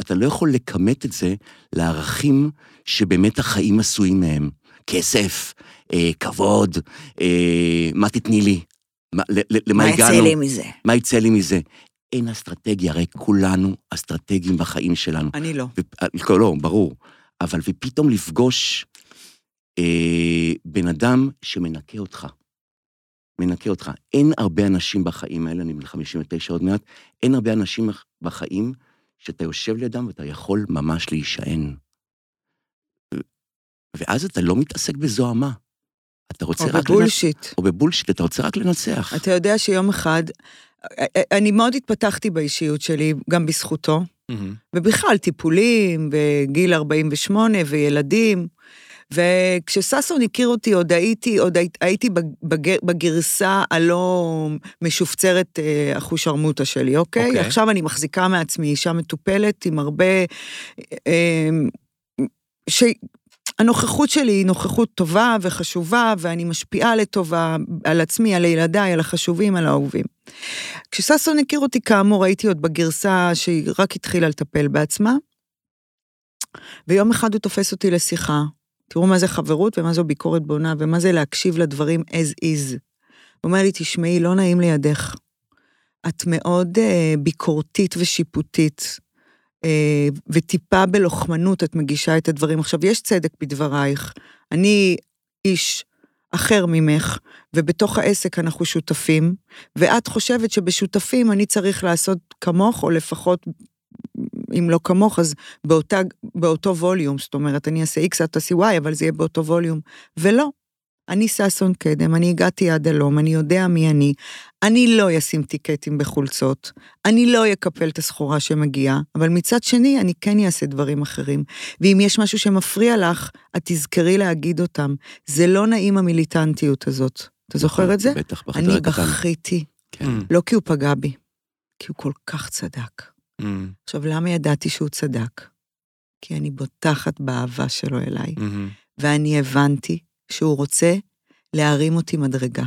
אתה לא יכול לכמת את זה לערכים שבאמת החיים עשויים מהם. כסף, אה, כבוד, אה, מה תתני לי? מה, למה הגענו? מזה? מה יצא לי מזה? אין אסטרטגיה, הרי כולנו אסטרטגיים בחיים שלנו. אני לא. ו... לא, לא, ברור. אבל ופתאום לפגוש אה, בן אדם שמנקה אותך. מנקה אותך. אין הרבה אנשים בחיים האלה, אני בן 59 עוד מעט, אין הרבה אנשים בחיים שאתה יושב לידם ואתה יכול ממש להישען. ואז אתה לא מתעסק בזוהמה. אתה רוצה או רק... לנצח. בבולשיט. או בבולשיט, אתה רוצה רק לנצח. אתה יודע שיום אחד, אני מאוד התפתחתי באישיות שלי, גם בזכותו, מהמם. ובכלל טיפולים, וגיל 48, וילדים. וכשששון הכיר אותי, עוד הייתי, עוד הי- הייתי בג, בגרסה הלא משופצרת אה, אחושרמוטה שלי, אוקיי? אוקיי. עכשיו אני מחזיקה מעצמי אישה מטופלת עם הרבה... אה, ש... הנוכחות שלי היא נוכחות טובה וחשובה, ואני משפיעה לטובה על עצמי, על ילדיי, על החשובים, על האהובים. כשששון הכיר אותי, כאמור, הייתי עוד בגרסה שהיא רק התחילה לטפל בעצמה, ויום אחד הוא תופס אותי לשיחה. תראו מה זה חברות ומה זו ביקורת בונה, ומה זה להקשיב לדברים as is. הוא אומר לי, תשמעי, לא נעים לידך. את מאוד uh, ביקורתית ושיפוטית, uh, וטיפה בלוחמנות את מגישה את הדברים. עכשיו, יש צדק בדברייך. אני איש אחר ממך, ובתוך העסק אנחנו שותפים, ואת חושבת שבשותפים אני צריך לעשות כמוך, או לפחות, אם לא כמוך, אז באותה, באותו ווליום, זאת אומרת, אני אעשה X, את תעשי Y, אבל זה יהיה באותו ווליום. ולא, אני ששון קדם, אני הגעתי עד הלום, אני יודע מי אני, אני לא אשים טיקטים בחולצות, אני לא אקפל את הסחורה שמגיעה, אבל מצד שני, אני כן אעשה דברים אחרים. ואם יש משהו שמפריע לך, את תזכרי להגיד אותם. זה לא נעים המיליטנטיות הזאת. אתה זוכר את זה? בטח, בחדר אני הקטן. בכיתי, כן. לא כי הוא פגע בי, כי הוא כל כך צדק. Mm, עכשיו, למה ידעתי שהוא צדק? כי אני בוטחת באהבה שלו אליי. mhm. ואני הבנתי שהוא רוצה להרים אותי מדרגה,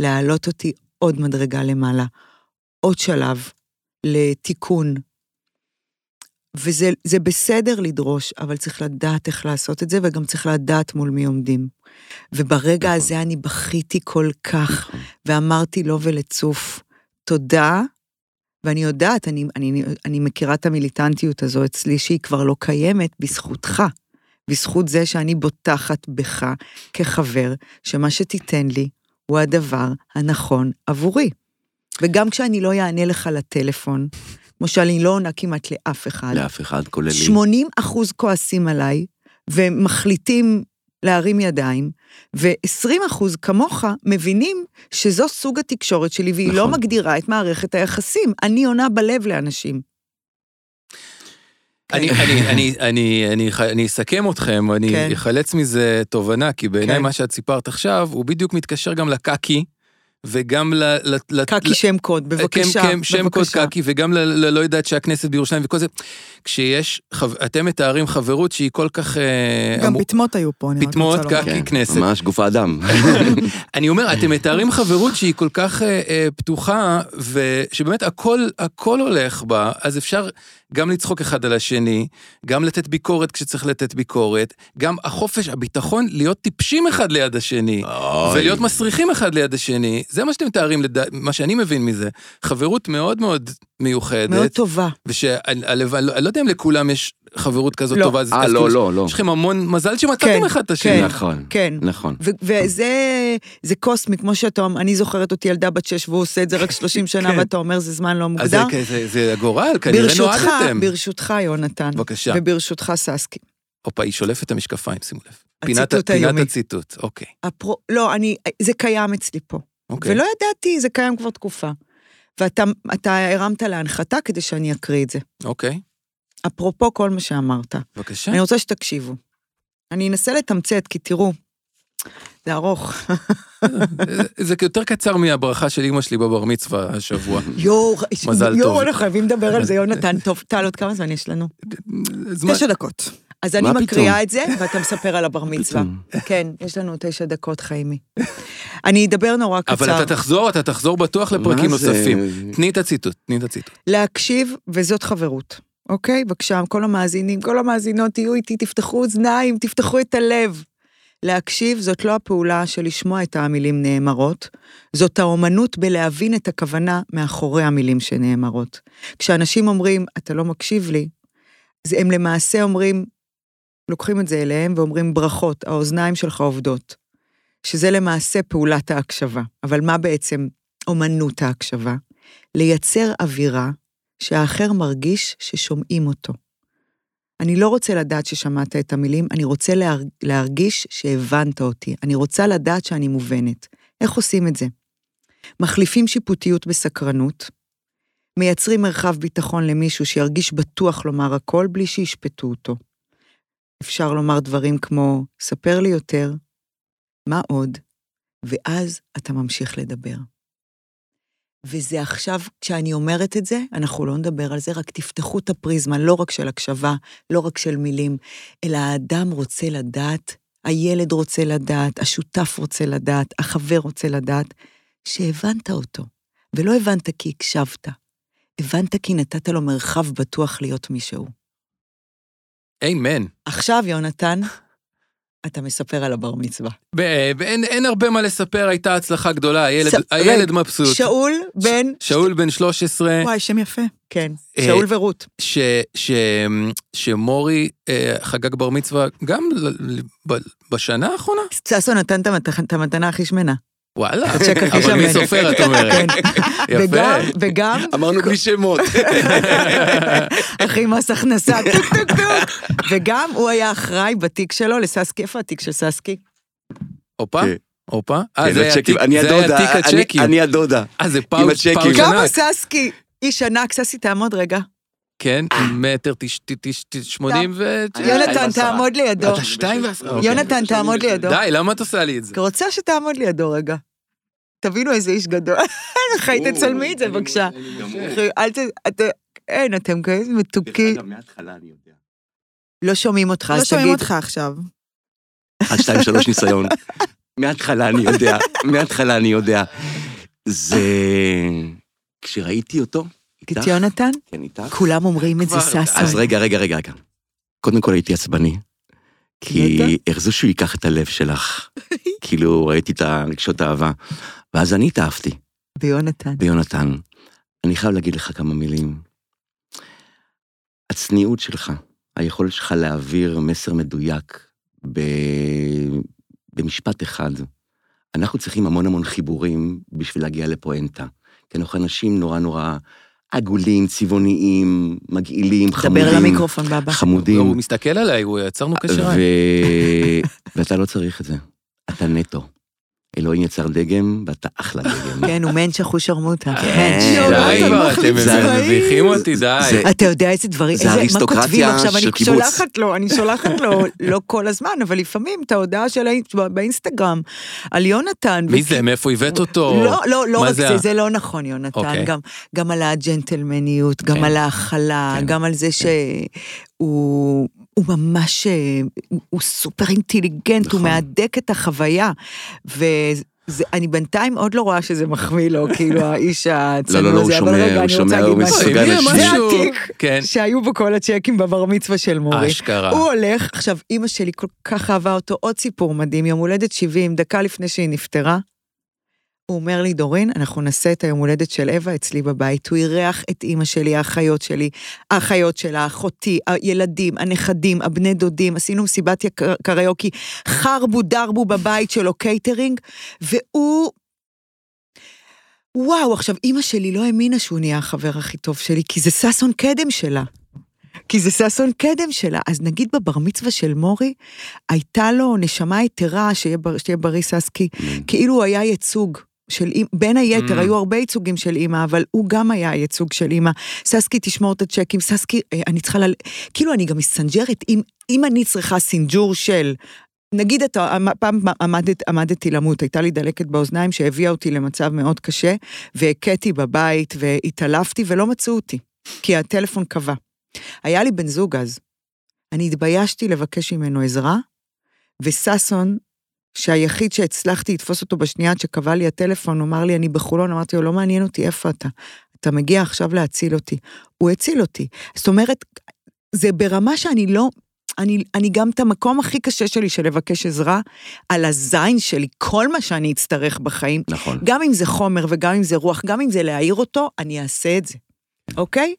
להעלות אותי עוד מדרגה למעלה, עוד שלב לתיקון. וזה זה בסדר לדרוש, אבל צריך לדעת איך לעשות את זה, וגם צריך לדעת מול מי עומדים. וברגע נכון. הזה אני בכיתי כל כך, נכון. ואמרתי לו ולצוף, תודה, ואני יודעת, אני, אני, אני מכירה את המיליטנטיות הזו אצלי, שהיא כבר לא קיימת בזכותך. בזכות זה שאני בוטחת בך כחבר, שמה שתיתן לי הוא הדבר הנכון עבורי. וגם כשאני לא אענה לך לטלפון, כמו שאני לא עונה כמעט לאף אחד, לאף אחד, כולל לי. 80 אחוז כועסים עליי, ומחליטים להרים ידיים, ו-20 אחוז כמוך מבינים שזו סוג התקשורת שלי, והיא לא נכון. מגדירה את מערכת היחסים. אני עונה בלב לאנשים. אני, אני, אני, אני, אני, אני אסכם אתכם, אני כן. אחלץ מזה תובנה, כי בעיניי כן. מה שאת סיפרת עכשיו, הוא בדיוק מתקשר גם לקקי, וגם ל... ל- ל- קקי שם קוד, בבקשה, כן, כן, שם קוד. קקי, וגם ל- ל- לא יודעת שהכנסת בירושלים וכל זה. כשיש, חב- אתם מתארים חברות שהיא כל כך... אה, גם אמור- פטמות היו פה, אני רק פטמות, רוצה לומר. קקי, כן, כנסת. ממש גוף האדם. <laughs> אני אומר, אתם מתארים חברות שהיא כל כך אה, אה, פתוחה, ושבאמת הכל, הכל הולך בה, אז אפשר גם לצחוק אחד על השני, גם לתת ביקורת כשצריך לתת ביקורת, גם החופש, הביטחון להיות טיפשים אחד ליד השני, אוי. ולהיות מסריחים אחד ליד השני, זה מה שאתם מתארים, לדע- מה שאני מבין מזה. חברות מאוד מאוד מיוחדת, מאוד טובה. ושאני אני לא יודע אם לכולם יש חברות כזאת לא. טובה, אז אה, אז לא, כאילו, לא, לא. יש לכם המון מזל שמצאתם כן, אחד את השני. כן. נכון, כן. נכון. ו- וזה זה קוסמי, כמו שאתה אומר, אני זוכרת אותי ילדה בת שש והוא עושה את זה רק 30 שנה, <laughs> כן. ואתה אומר זה זמן לא אז זה, מוגדר. זה, זה הגורל, כנראה נועדתם. ברשותך, יונתן. בבקשה. וברשותך, ססקי. הופה, היא שולפת את המשקפיים, שימו לב. פינת, הציטוט פינת היומי. הציטוט, אוקיי. הפרו... לא, אני, זה קיים אצלי פה. אוקיי. ולא ידעתי, זה קיים כבר תקופה. ואתה אתה הרמת להנחתה כדי שאני אקריא את זה. אוקיי, אפרופו כל מה שאמרת. בבקשה. אני רוצה שתקשיבו. אני אנסה לתמצת, כי תראו, זה ארוך. זה- זה יותר קצר מהברכה של אימא שלי בבר מצווה השבוע. יואו, מזל יואו, טוב. אנחנו חייבים לדבר על זה, יונתן. טוב, טל, עוד כמה זמן יש לנו? זמן- תשע דקות. אז אני פתאום? מקריאה את זה, ואתה מספר על הבר מצווה. כן, יש לנו תשע דקות, חיימי. אני אדבר נורא קצר. אבל אתה תחזור, אתה תחזור בטוח לפרקים? נוספים. תני את הציטוט, תני את הציטוט. להקשיב, וזאת חברות. אוקיי? בבקשה, כל המאזינים, כל המאזינות, תהיו איתי, תפתחו אוזניים, תפתחו את הלב. להקשיב זאת לא הפעולה של לשמוע את המילים נאמרות, זאת האומנות בלהבין את הכוונה מאחורי המילים שנאמרות. כשאנשים אומרים, אתה לא מקשיב לי, אז הם למעשה אומרים, לוקחים את זה אליהם ואומרים, ברכות, האוזניים שלך עובדות. שזה למעשה פעולת ההקשבה. אבל מה בעצם אומנות ההקשבה? לייצר אווירה שהאחר מרגיש ששומעים אותו. אני לא רוצה לדעת ששמעת את המילים, אני רוצה להר... להרגיש שהבנת אותי. אני רוצה לדעת שאני מובנת. איך עושים את זה? מחליפים שיפוטיות בסקרנות, מייצרים מרחב ביטחון למישהו שירגיש בטוח לומר הכל בלי שישפטו אותו. אפשר לומר דברים כמו, ספר לי יותר, מה עוד? ואז אתה ממשיך לדבר. וזה עכשיו, כשאני אומרת את זה, אנחנו לא נדבר על זה, רק תפתחו את הפריזמה, לא רק של הקשבה, לא רק של מילים, אלא האדם רוצה לדעת, הילד רוצה לדעת, השותף רוצה לדעת, החבר רוצה לדעת, שהבנת אותו. ולא הבנת כי הקשבת, הבנת כי נתת לו מרחב בטוח להיות מישהו. אמן. עכשיו, יונתן, אתה מספר על הבר מצווה. ואין אין הרבה מה לספר, הייתה הצלחה גדולה, הילד, ש- הילד מבסוט. שאול בן, שאול בן 13, וואי, שם יפה. כן, אה, שאול ורות. ש, ש, שמורי אה, חגג בר מצווה גם ל, ב, בשנה האחרונה? ששון נתן את המתנה הכי שמנה. וואלה. <laughs> אבל מי. סופר, את אומרת? כן. יפה. וגם, וגם, אמרנו בלי שמות. <laughs> אחי מס הכנסה, טוק טוק טוק. וגם הוא היה אחראי בתיק שלו לססקי, איפה התיק של ססקי? הופה, כן. הופה. אה, כן, זה היה תיק- אני הדודה, אני- הצ'קים. אני הדודה. אה, זה פאוץ'. פאוץ' כמה. ססקי? איש ענק, ססי תעמוד רגע. כן, מטר תש- תש- תש- שמונים ו... יונתן, ועשרה. תעמוד לידו. אתה שתיים ועשרה. אוקיי. יונתן, תעמוד לידו. די, למה את עושה לי את זה? רוצה שתעמוד לידו רגע. תבינו איזה איש גדול. אחי, <laughs> תצלמי את זה בבקשה. אל ת... אתה... אין, אתם כאלה מתוקים. אגב, מההתחלה אני יודע. לא שומעים אותך, לא אז שומעים תגיד. אותך עכשיו. <laughs> עד שתיים, שלוש ניסיון. מההתחלה אני יודע, מההתחלה אני יודע. זה... כשראיתי אותו, איתך, יונתן? כן, איתך, כולם אומרים את זה, ששון. אז רגע, רגע, רגע, רגע. קודם כל הייתי עצבני, כי הרזו שהוא ייקח את הלב שלך. <laughs> כאילו, ראיתי את הרגשות האהבה. ואז אני התאהבתי ביונתן. ביונתן. אני חייב להגיד לך כמה מילים. הצניעות שלך, היכולת שלך להעביר מסר מדויק ב... במשפט אחד. אנחנו צריכים המון המון חיבורים בשביל להגיע לפואנטה. כי אנחנו אנשים נורא נורא עגולים, צבעוניים, מגעילים, חמודים. דבר למיקרופון, בבא. חמודים. הוא מסתכל עליי, הוא יצרנו קשר. עין. ואתה לא צריך את זה. אתה נטו. אלוהים יצר דגם, ואתה אחלה דגם. <laughs> כן, הוא מענץ' אחו שרמוטה. כן. די יונתן כבר, מחליף אתם צבעים. מביכים אותי, די. אתה יודע איזה דברים, איזה, מה כותבים עכשיו, אני של קיבוץ. שולחת לו, אני שולחת לו, <laughs> לא כל הזמן, אבל לפעמים את ההודעה של באינסטגרם על יונתן. מי זה, מאיפה הבאת אותו? לא, לא, לא רק זה זה, לא נכון, יונתן. אוקיי. גם, גם על הג'נטלמניות, גם כן. על ההכלה, כן. גם על זה שהוא... הוא ממש, אה, הוא- הוא סופר אינטליגנט, הוא נכון. מהדק את החוויה. ואני בינתיים עוד לא רואה שזה מחמיא לו, כאילו <laughs> האיש הצנוע לא, לא, הוא הזה, אבל שומע, רגע, הוא אני שומע, רוצה הוא להגיד משהו. מסוגל לשמוע. זה. התיק כן, שהיו בו כל הצ'קים בבר מצווה של מורי. אשכרה. הוא הולך, עכשיו, אימא שלי כל כך אהבה אותו, עוד סיפור מדהים, יום הולדת 70, דקה לפני שהיא נפטרה. הוא אומר לי, דורין, אנחנו נעשה את היום הולדת של אווה אצלי בבית. הוא אירח את אימא שלי, האחיות שלי, האחיות שלה, אחותי, הילדים, הנכדים, הבני דודים, עשינו מסיבת קריוקי, חרבו דרבו בבית שלו, קייטרינג, והוא... וואו, עכשיו, אימא שלי לא האמינה שהוא נהיה החבר הכי טוב שלי, כי זה ששון קדם שלה. כי זה ששון קדם שלה. אז נגיד בבר מצווה של מורי, הייתה לו נשמה יתרה, שיהיה, שתהיה בריא ססקי, כאילו הוא היה ייצוג. של אימא, בין היתר, Mm. היו הרבה ייצוגים של אימא, אבל הוא גם היה ייצוג של אימא. ססקי, תשמור את הצ'קים, ססקי, אה, אני צריכה ל... כאילו, אני גם מסנג'רת, אם, אם אני צריכה סינג'ור של... נגיד אתה, אמ- פעם עמדת, עמדתי למות, הייתה לי דלקת באוזניים שהביאה אותי למצב מאוד קשה, והכיתי בבית והתעלפתי ולא מצאו אותי, כי הטלפון קבע. היה לי בן זוג אז. אני התביישתי לבקש ממנו עזרה, וששון, שהיחיד שהצלחתי לתפוס אותו בשנייה עד שקבע לי הטלפון, הוא אמר לי, אני בחולון, אמרתי לו, לא מעניין אותי איפה אתה. אתה מגיע עכשיו להציל אותי. הוא הציל אותי. זאת אומרת, זה ברמה שאני לא... אני, אני גם את המקום הכי קשה שלי של לבקש עזרה, על הזין שלי, כל מה שאני אצטרך בחיים, נכון. גם אם זה חומר וגם אם זה רוח, גם אם זה להעיר אותו, אני אעשה את זה, אוקיי?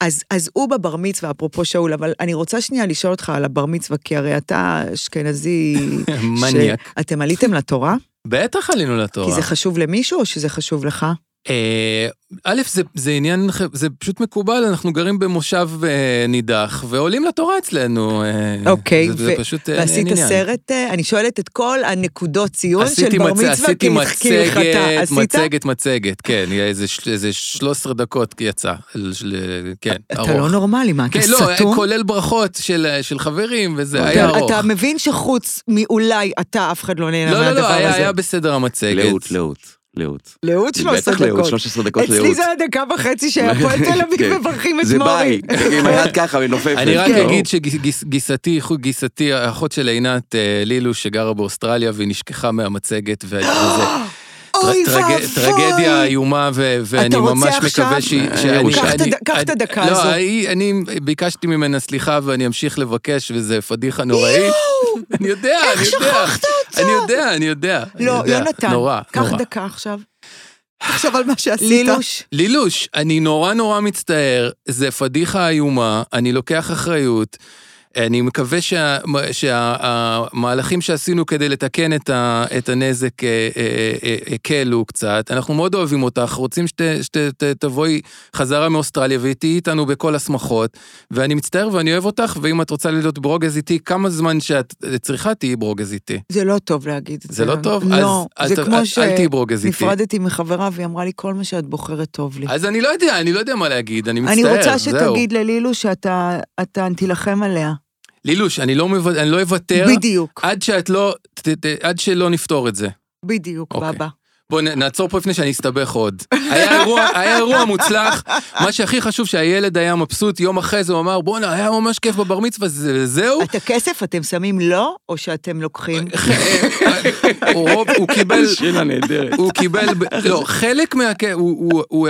אז, אז הוא בבר מצווה, אפרופו שאול, אבל אני רוצה שנייה לשאול אותך על הבר מצווה, כי הרי אתה אשכנזי... <laughs> מניאק. אתם עליתם לתורה? בטח עלינו לתורה. כי זה חשוב למישהו או שזה חשוב לך? אה, א', זה, זה עניין, זה פשוט מקובל, אנחנו גרים במושב אה, נידח, ועולים לתורה אצלנו. אה, אוקיי, זה, זה ו- פשוט אה, ועשית עניין. סרט, אה, אני שואלת את כל הנקודות ציון של עשיתי בר מצ- מצווה עשיתי כהלכ- כהלכתה. מצגת, עשית? מצגת, מצגת, כן, איזה איזה 13 דקות יצא, של- כן, אתה ארוך. לא נורמלי, מה, אתה כן, לא, סתום? כולל ברכות של של חברים, וזה אתה- היה ארוך. אתה מבין שחוץ מאולי אתה, אף אחד לא נהנה לא, לא, מהדבר לא, היה הזה. היה בסדר המצגת. לאות, לאות, לאות. לאות 13 בטח לאות, דקות. 13 דקות לאות. אצלי זה היה דקה וחצי שהפועל <laughs> תל אביב כן. מברכים את זה מורי. ביי, <laughs> עם היד ככה ונופפת. אני רק. אגיד שגיסתי, גיסתי, האחות של עינת אה, לילו, שגרה באוסטרליה והיא נשכחה מהמצגת, וזה... <gasps> טרגדיה איומה, ואני רוצה ממש עכשיו? מקווה שהיא... אה, שאני- קח את אני- הד- קח את הדקה לא, הזו. היא- אני ביקשתי ממנה סליחה ואני אמשיך לבקש, וזה פדיחה נוראית. אני יודע, אני איך יודע. שכחת אותה? אני יודע, אני יודע. לא. יונתן, נורא, קח נורא. דקה עכשיו. תחשוב על מה שעשית. לילוש, לילוש, אני נורא נורא מצטער, זה פדיחה איומה, אני לוקח אחריות. אני מקווה שה- שהמהלכים שעשינו כדי לתקן את, ה, את הנזק אה, אה, אה, הקלו קצת. אנחנו מאוד אוהבים אותך, רוצים שתבואי חזרה מאוסטרליה ואיתי איתנו בכל השמחות. ואני מצטער ואני אוהב אותך, ואם את רוצה להיות ברוגז איתי, כמה זמן שאת צריכה תהיי ברוגז איתי. זה לא טוב להגיד את זה. זה לא טוב? לא, אז, זה כמו אל, איתי. שנפרדתי מחברה והיא אמרה לי, כל מה שאת בוחרת טוב לי. אז אני לא יודע, אני לא יודע מה להגיד, אני מצטער, אני רוצה. שתגיד ללילו שאתה אתה תילחם עליה. לילוש, אני לא, מוו- אני לא אוותר בדיוק, עד שאת לא, ת, ת, עד שלא נפתור את זה. בדיוק, אוקיי. בבא. בוא נעצור פה לפני שאני אסתבך עוד. היה אירוע, היה אירוע מוצלח, מה שהכי חשוב שהילד היה מבסוט, יום אחרי זה הוא אמר, בואנה, היה ממש כיף בבר מצווה, זה- זהו. את הכסף אתם שמים לו, או שאתם לוקחים? <laughs> הוא רוב- הוא קיבל, שאלה נהדרת. הוא קיבל, לא, חלק מה... הוא- הוא- הוא הוא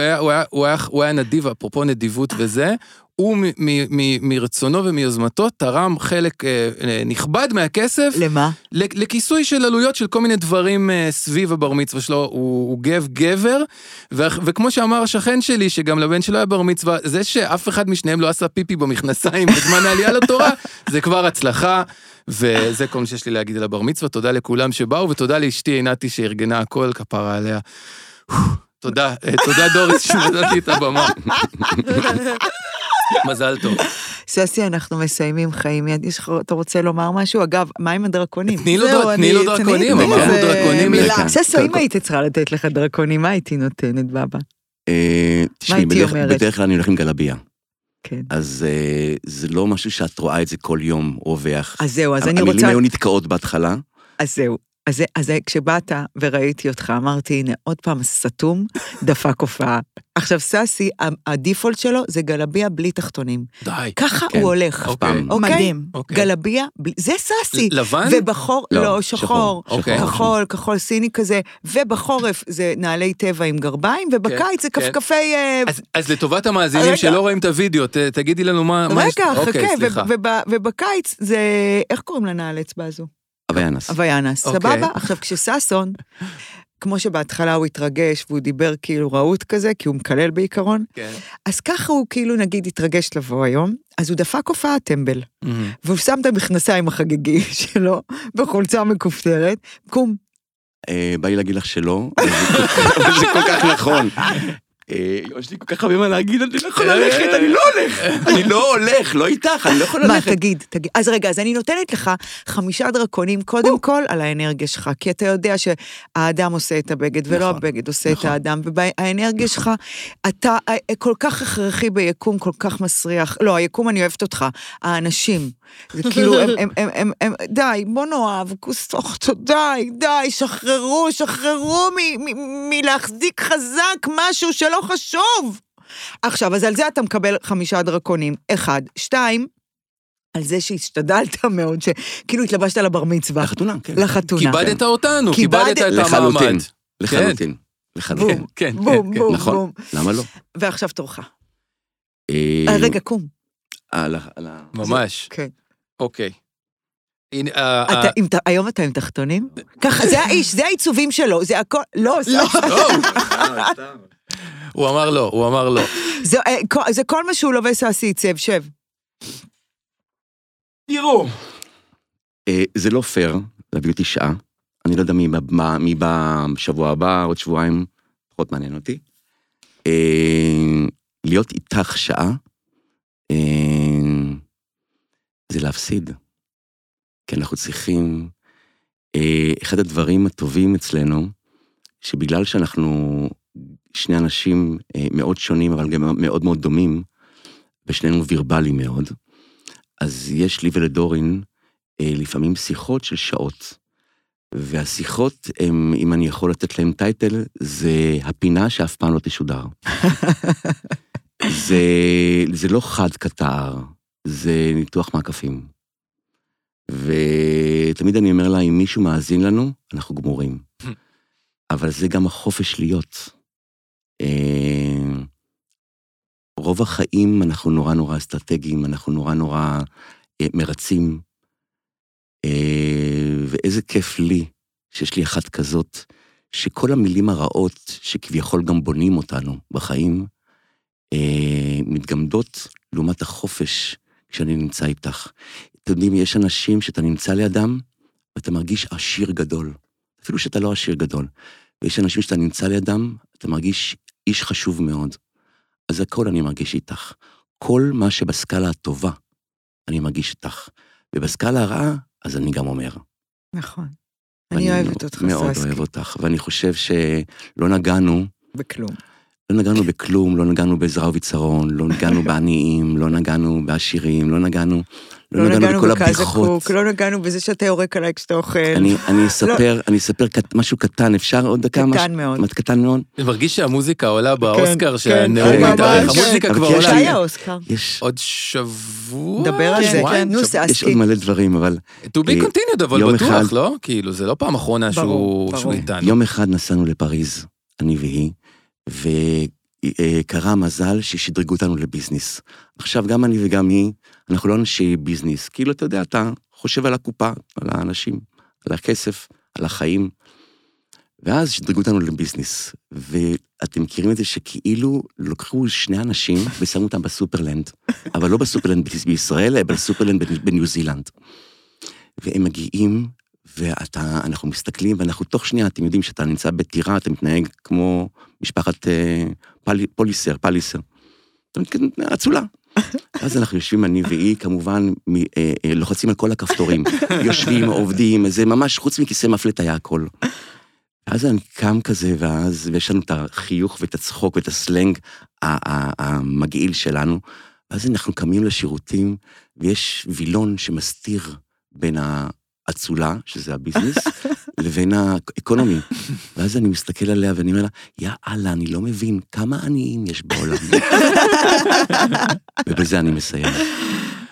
הוא היה- הוא היה נדיב, אפרופו נדיבות וזה, הוא מ- מ- מ- מרצונו ומיוזמתו תרם חלק אה, אה, נכבד מהכסף למה? ל- לכיסוי של עלויות של כל מיני דברים אה, סביב הבר מצווה שלו, הוא, הוא גב גבר, ו- וכמו שאמר השכן שלי, שגם לבן שלו היה בר מצווה, זה שאף אחד משניהם לא עשה פיפי במכנסיים בזמן העלייה לתורה, <laughs> זה כבר הצלחה, וזה כל מה שיש לי להגיד על הבר מצווה, תודה לכולם שבאו, ותודה לאשתי עינתי שארגנה הכל, כפרה עליה. <laughs> תודה, אה, תודה דוריס <laughs> שנתת לי את הבמה. מזל טוב. ססי, אנחנו מסיימים חיים. יש לך, אתה רוצה לומר משהו? אגב, מה עם הדרקונים? תני לו דרקונים, אמרנו דרקונים. לכאן. ססו, אם הייתי צריכה לתת לך דרקונים, מה הייתי נותנת, בבא? אה, תשמעי, הייתי בדרך- אומרת? בדרך כלל אני הולך עם גלביה. כן. אז אה, זה לא משהו שאת רואה את זה כל יום רווח. אז זהו, אז אני המילים רוצה... היו נתקעות בהתחלה. אז זהו. אז, זה- אז זה- כשבאת וראיתי אותך, אמרתי, הנה, עוד פעם, סתום, דפק הופעה. עכשיו, ססי, ה- הדיפולט שלו זה גלביה בלי תחתונים. די. ככה כן. הוא הולך. אף פעם. אוקיי? מדהים. אוקיי. גלביה, בלי- זה ססי. לבן? ובחור, לא, לא, שחור. שחור. אוקיי. כחול, כחול סיני כזה, ובחורף זה נעלי טבע עם גרביים, ובקיץ זה כן. כפכפי... אה, אז, אז לטובת המאזינים רגע. שלא רואים את הוידאו, ת, תגידי לנו מה... מה יש... רגע, אוקיי, חכה, סליחה. וב- וב- ובקיץ זה... איך קוראים לנעל אצבע הזו? אביינס. הוויאנס, אוקיי. סבבה? עכשיו, כשששון, כמו שבהתחלה הוא התרגש והוא דיבר כאילו רהוט כזה, כי הוא מקלל בעיקרון, כן. אז ככה הוא כאילו נגיד התרגש לבוא היום, אז הוא דפק הופעה טמבל, מהמם. והוא שם את המכנסיים החגיגי <laughs> שלו בחולצה מכופתרת, קום. אה, בא לי להגיד לך שלא, אבל זה כל כך נכון. אה, יש לי כל כך הרבה מה להגיד, אני לא יכול ללכת, אני לא הולך. <laughs> אני לא הולך, לא איתך, אני לא יכול מה, ללכת. תגיד, תגיד. אז רגע, אז אני נותנת לך חמישה דרקונים, קודם כל, על האנרגיה שלך, כי אתה יודע שהאדם עושה את הבגד, ולא נכון, הבגד עושה את נכון. האדם, והאנרגיה שלך, אתה אה, כל כך הכרחי ביקום, כל כך מסריח. לא, היקום, אני אוהבת אותך. האנשים, זה כאילו, הם, הם, הם, הם, הם, די, בוא נאהב, כוסות, די, די, שחררו, שחררו מלהחזיק חזק משהו שלא חשוב. עכשיו, אז על זה אתה מקבל חמישה דרקונים. אחד. שתיים, על זה שהשתדלת <laughs> מאוד, שכאילו התלבשת לבר מצווה. לחתונה, כן. לחתונה. כיבדת אותנו, כיבדת- את לחלוטין. המעמד. לחלוטין. לחלוטין. בום, כן, בום, כן, בום, נכון. בום. למה לא? ועכשיו תורך. אה, אה, רגע, קום. ממש. כן. אוקיי. אה, אתה אה, היום אתה עם תחתונים? ככה, זה האיש, זה העיצובים שלו, זה הכל, לא, זה- <laughs> הוא אמר לא, הוא אמר לא. זה, אה, כל- זה כל מה שהוא לובש ססי עיצב, שב. תראו. אה, זה לא פייר להביא אותי שעה. אני לא יודע מי בא- מה- מי בא בשבוע הבא, עוד שבועיים, פחות מעניין אותי. אה, להיות איתך שעה, זה להפסיד. כי אנחנו צריכים... אחד הדברים הטובים אצלנו, שבגלל שאנחנו שני אנשים אה, מאוד שונים, אבל גם מאוד מאוד דומים, ושנינו וירבליים מאוד, אז יש לי ולדורין אה, לפעמים שיחות של שעות. והשיחות, הם, אם אני יכול לתת להם טייטל, זה הפינה שאף פעם לא תשודר. זה, זה לא חד קטר, זה ניתוח מעקפים. ותמיד אני אומר לה, אם מישהו מאזין לנו, אנחנו גמורים. <laughs> אבל זה גם החופש להיות. אה, רוב החיים אנחנו נורא נורא אסטרטגיים, אנחנו נורא נורא אה, מרצים. אה, ואיזה כיף לי שיש לי אחת כזאת, שכל המילים הרעות שכביכול גם בונים אותנו בחיים, מתגמדות לעומת החופש כשאני נמצא איתך. אתם יודעים, יש אנשים שאתה נמצא לידם, ואתה מרגיש עשיר גדול, אפילו שאתה לא עשיר גדול. ויש אנשים שאתה נמצא לידם, אתה מרגיש איש חשוב מאוד. אז הכל אני מרגיש איתך. כל מה שבסקאלה הטובה, אני מרגיש איתך. ובסקאלה הרעה, אז אני גם אומר. נכון. אני אוהבת אותך, מאוד ססקי. אוהב אותך, ואני חושב שלא נגענו, בכלום. לא נגענו בכלום, לא נגענו בעזרה וביצרון, לא נגענו בעניים, לא נגענו בעשירים, לא נגענו, לא נגענו בכל הבדיחות. לא נגענו בזה שאתה יורק עליי כשאתה אוכל. אני, אני אספר, אני אספר קט, משהו קטן, אפשר עוד דקה? קטן? מאוד. מה, קטן מאוד? אני מרגיש שהמוזיקה עולה באוסקר, כן, שהנאום כן, מתארך, המוזיקה כן. כבר עולה. יש מתי האוסקר? יש, עוד שבוע? דבר על זה? נו, שבוע- יש. עוד מלא דברים, אבל To be אה, continued, אבל בטוח, לא? כאילו, זה לא פעם אחרונה. שהוא איתנו. יום אחד נסענו לפריז, אני והיא, וקרה המזל ששדרגו אותנו לביזנס. עכשיו, גם אני וגם היא, אנחנו לא אנשי ביזנס. כאילו, אתה יודע, אתה חושב על הקופה, על האנשים, על הכסף, על החיים. ואז שדרגו אותנו לביזנס. ואתם מכירים את זה שכאילו לקחו שני אנשים <laughs> ושמו אותם בסופרלנד, אבל לא בסופרלנד בישראל, אלא בסופרלנד בניו זילנד. והם מגיעים, ואנחנו מסתכלים, ואנחנו תוך שנייה, אתם יודעים שאתה נמצא בטירה, אתה מתנהג כמו משפחת אה, פל, פוליסר, פליסר. אתה מתנהג אצולה. <laughs> אז אנחנו יושבים, אני והיא, כמובן, מ, אה, אה, לוחצים על כל הכפתורים. יושבים, עובדים, זה ממש, חוץ מכיסא מפלט היה הכל. ואז אני קם כזה, ואז, ויש לנו את החיוך ואת הצחוק ואת הסלנג ה- ה- המגעיל שלנו. ואז אנחנו קמים לשירותים, ויש וילון שמסתיר בין האצולה, שזה הביזנס, <laughs> לבין האקונומי. ואז אני מסתכל עליה ואני אומר לה, יא אללה, אני לא מבין כמה עניים יש בעולם. <laughs> ובזה אני מסיים.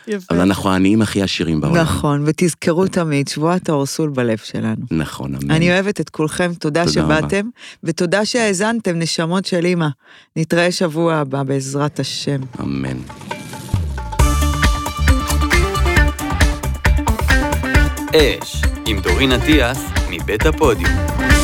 יפה. אבל אנחנו העניים הכי עשירים בעולם. נכון, ותזכרו תמיד, שבועת האורסול בלב שלנו. נכון, אמן. אני אוהבת את כולכם, תודה תודה רבה. שבאתם, ותודה שהאזנתם, נשמות של אימא. נתראה שבוע הבא, בעזרת השם. אמן. אש, עם דורין אטיאס, מבית הפודיום.